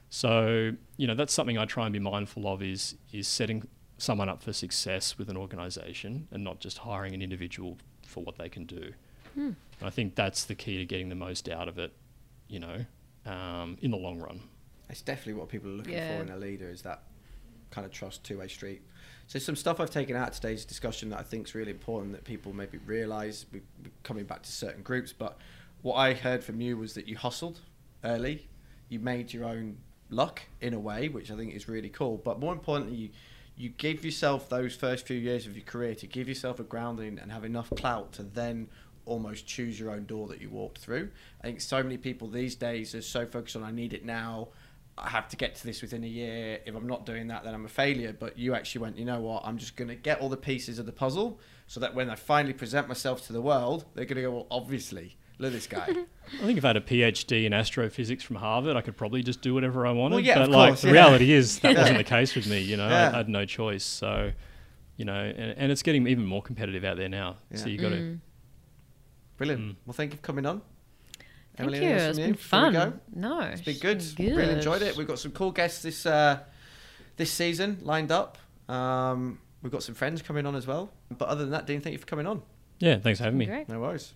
So you know that's something I try and be mindful of is is setting someone up for success with an organisation, and not just hiring an individual for what they can do. Hmm. I think that's the key to getting the most out of it, you know, um, in the long run. It's definitely what people are looking Yeah. for in a leader is that kind of trust two way street. So some stuff I've taken out of today's discussion that I think is really important that people maybe realise. We, we're coming back to certain groups, but what I heard from you was that you hustled early, you made your own luck in a way, which I think is really cool. But more importantly, you you give yourself those first few years of your career to give yourself a grounding and have enough clout to then almost choose your own door that you walked through. I think so many people these days are so focused on I need it now. I have to get to this within a year. If I'm not doing that, then I'm a failure. But you actually went, you know what? I'm just going to get all the pieces of the puzzle so that when I finally present myself to the world, they're going to go, well, obviously, look at this guy. I think if I had a PhD in astrophysics from Harvard, I could probably just do whatever I wanted. Well, yeah, but of like course, the yeah. reality is that Yeah. wasn't the case with me. You know, Yeah. I, I had no choice. So, you know, and, and it's getting even more competitive out there now. So Yeah. you got to. Mm. Brilliant. Well, thank you for coming on. Thank Emily, you. anything It's from been before we fun. go? No, It's been it's good. been Really enjoyed it. We've got some cool guests this uh, this season lined up. Um, we've got some friends coming on as well. But other than that, Dean, thank you for coming on. Yeah, thanks for having me. Great. No worries.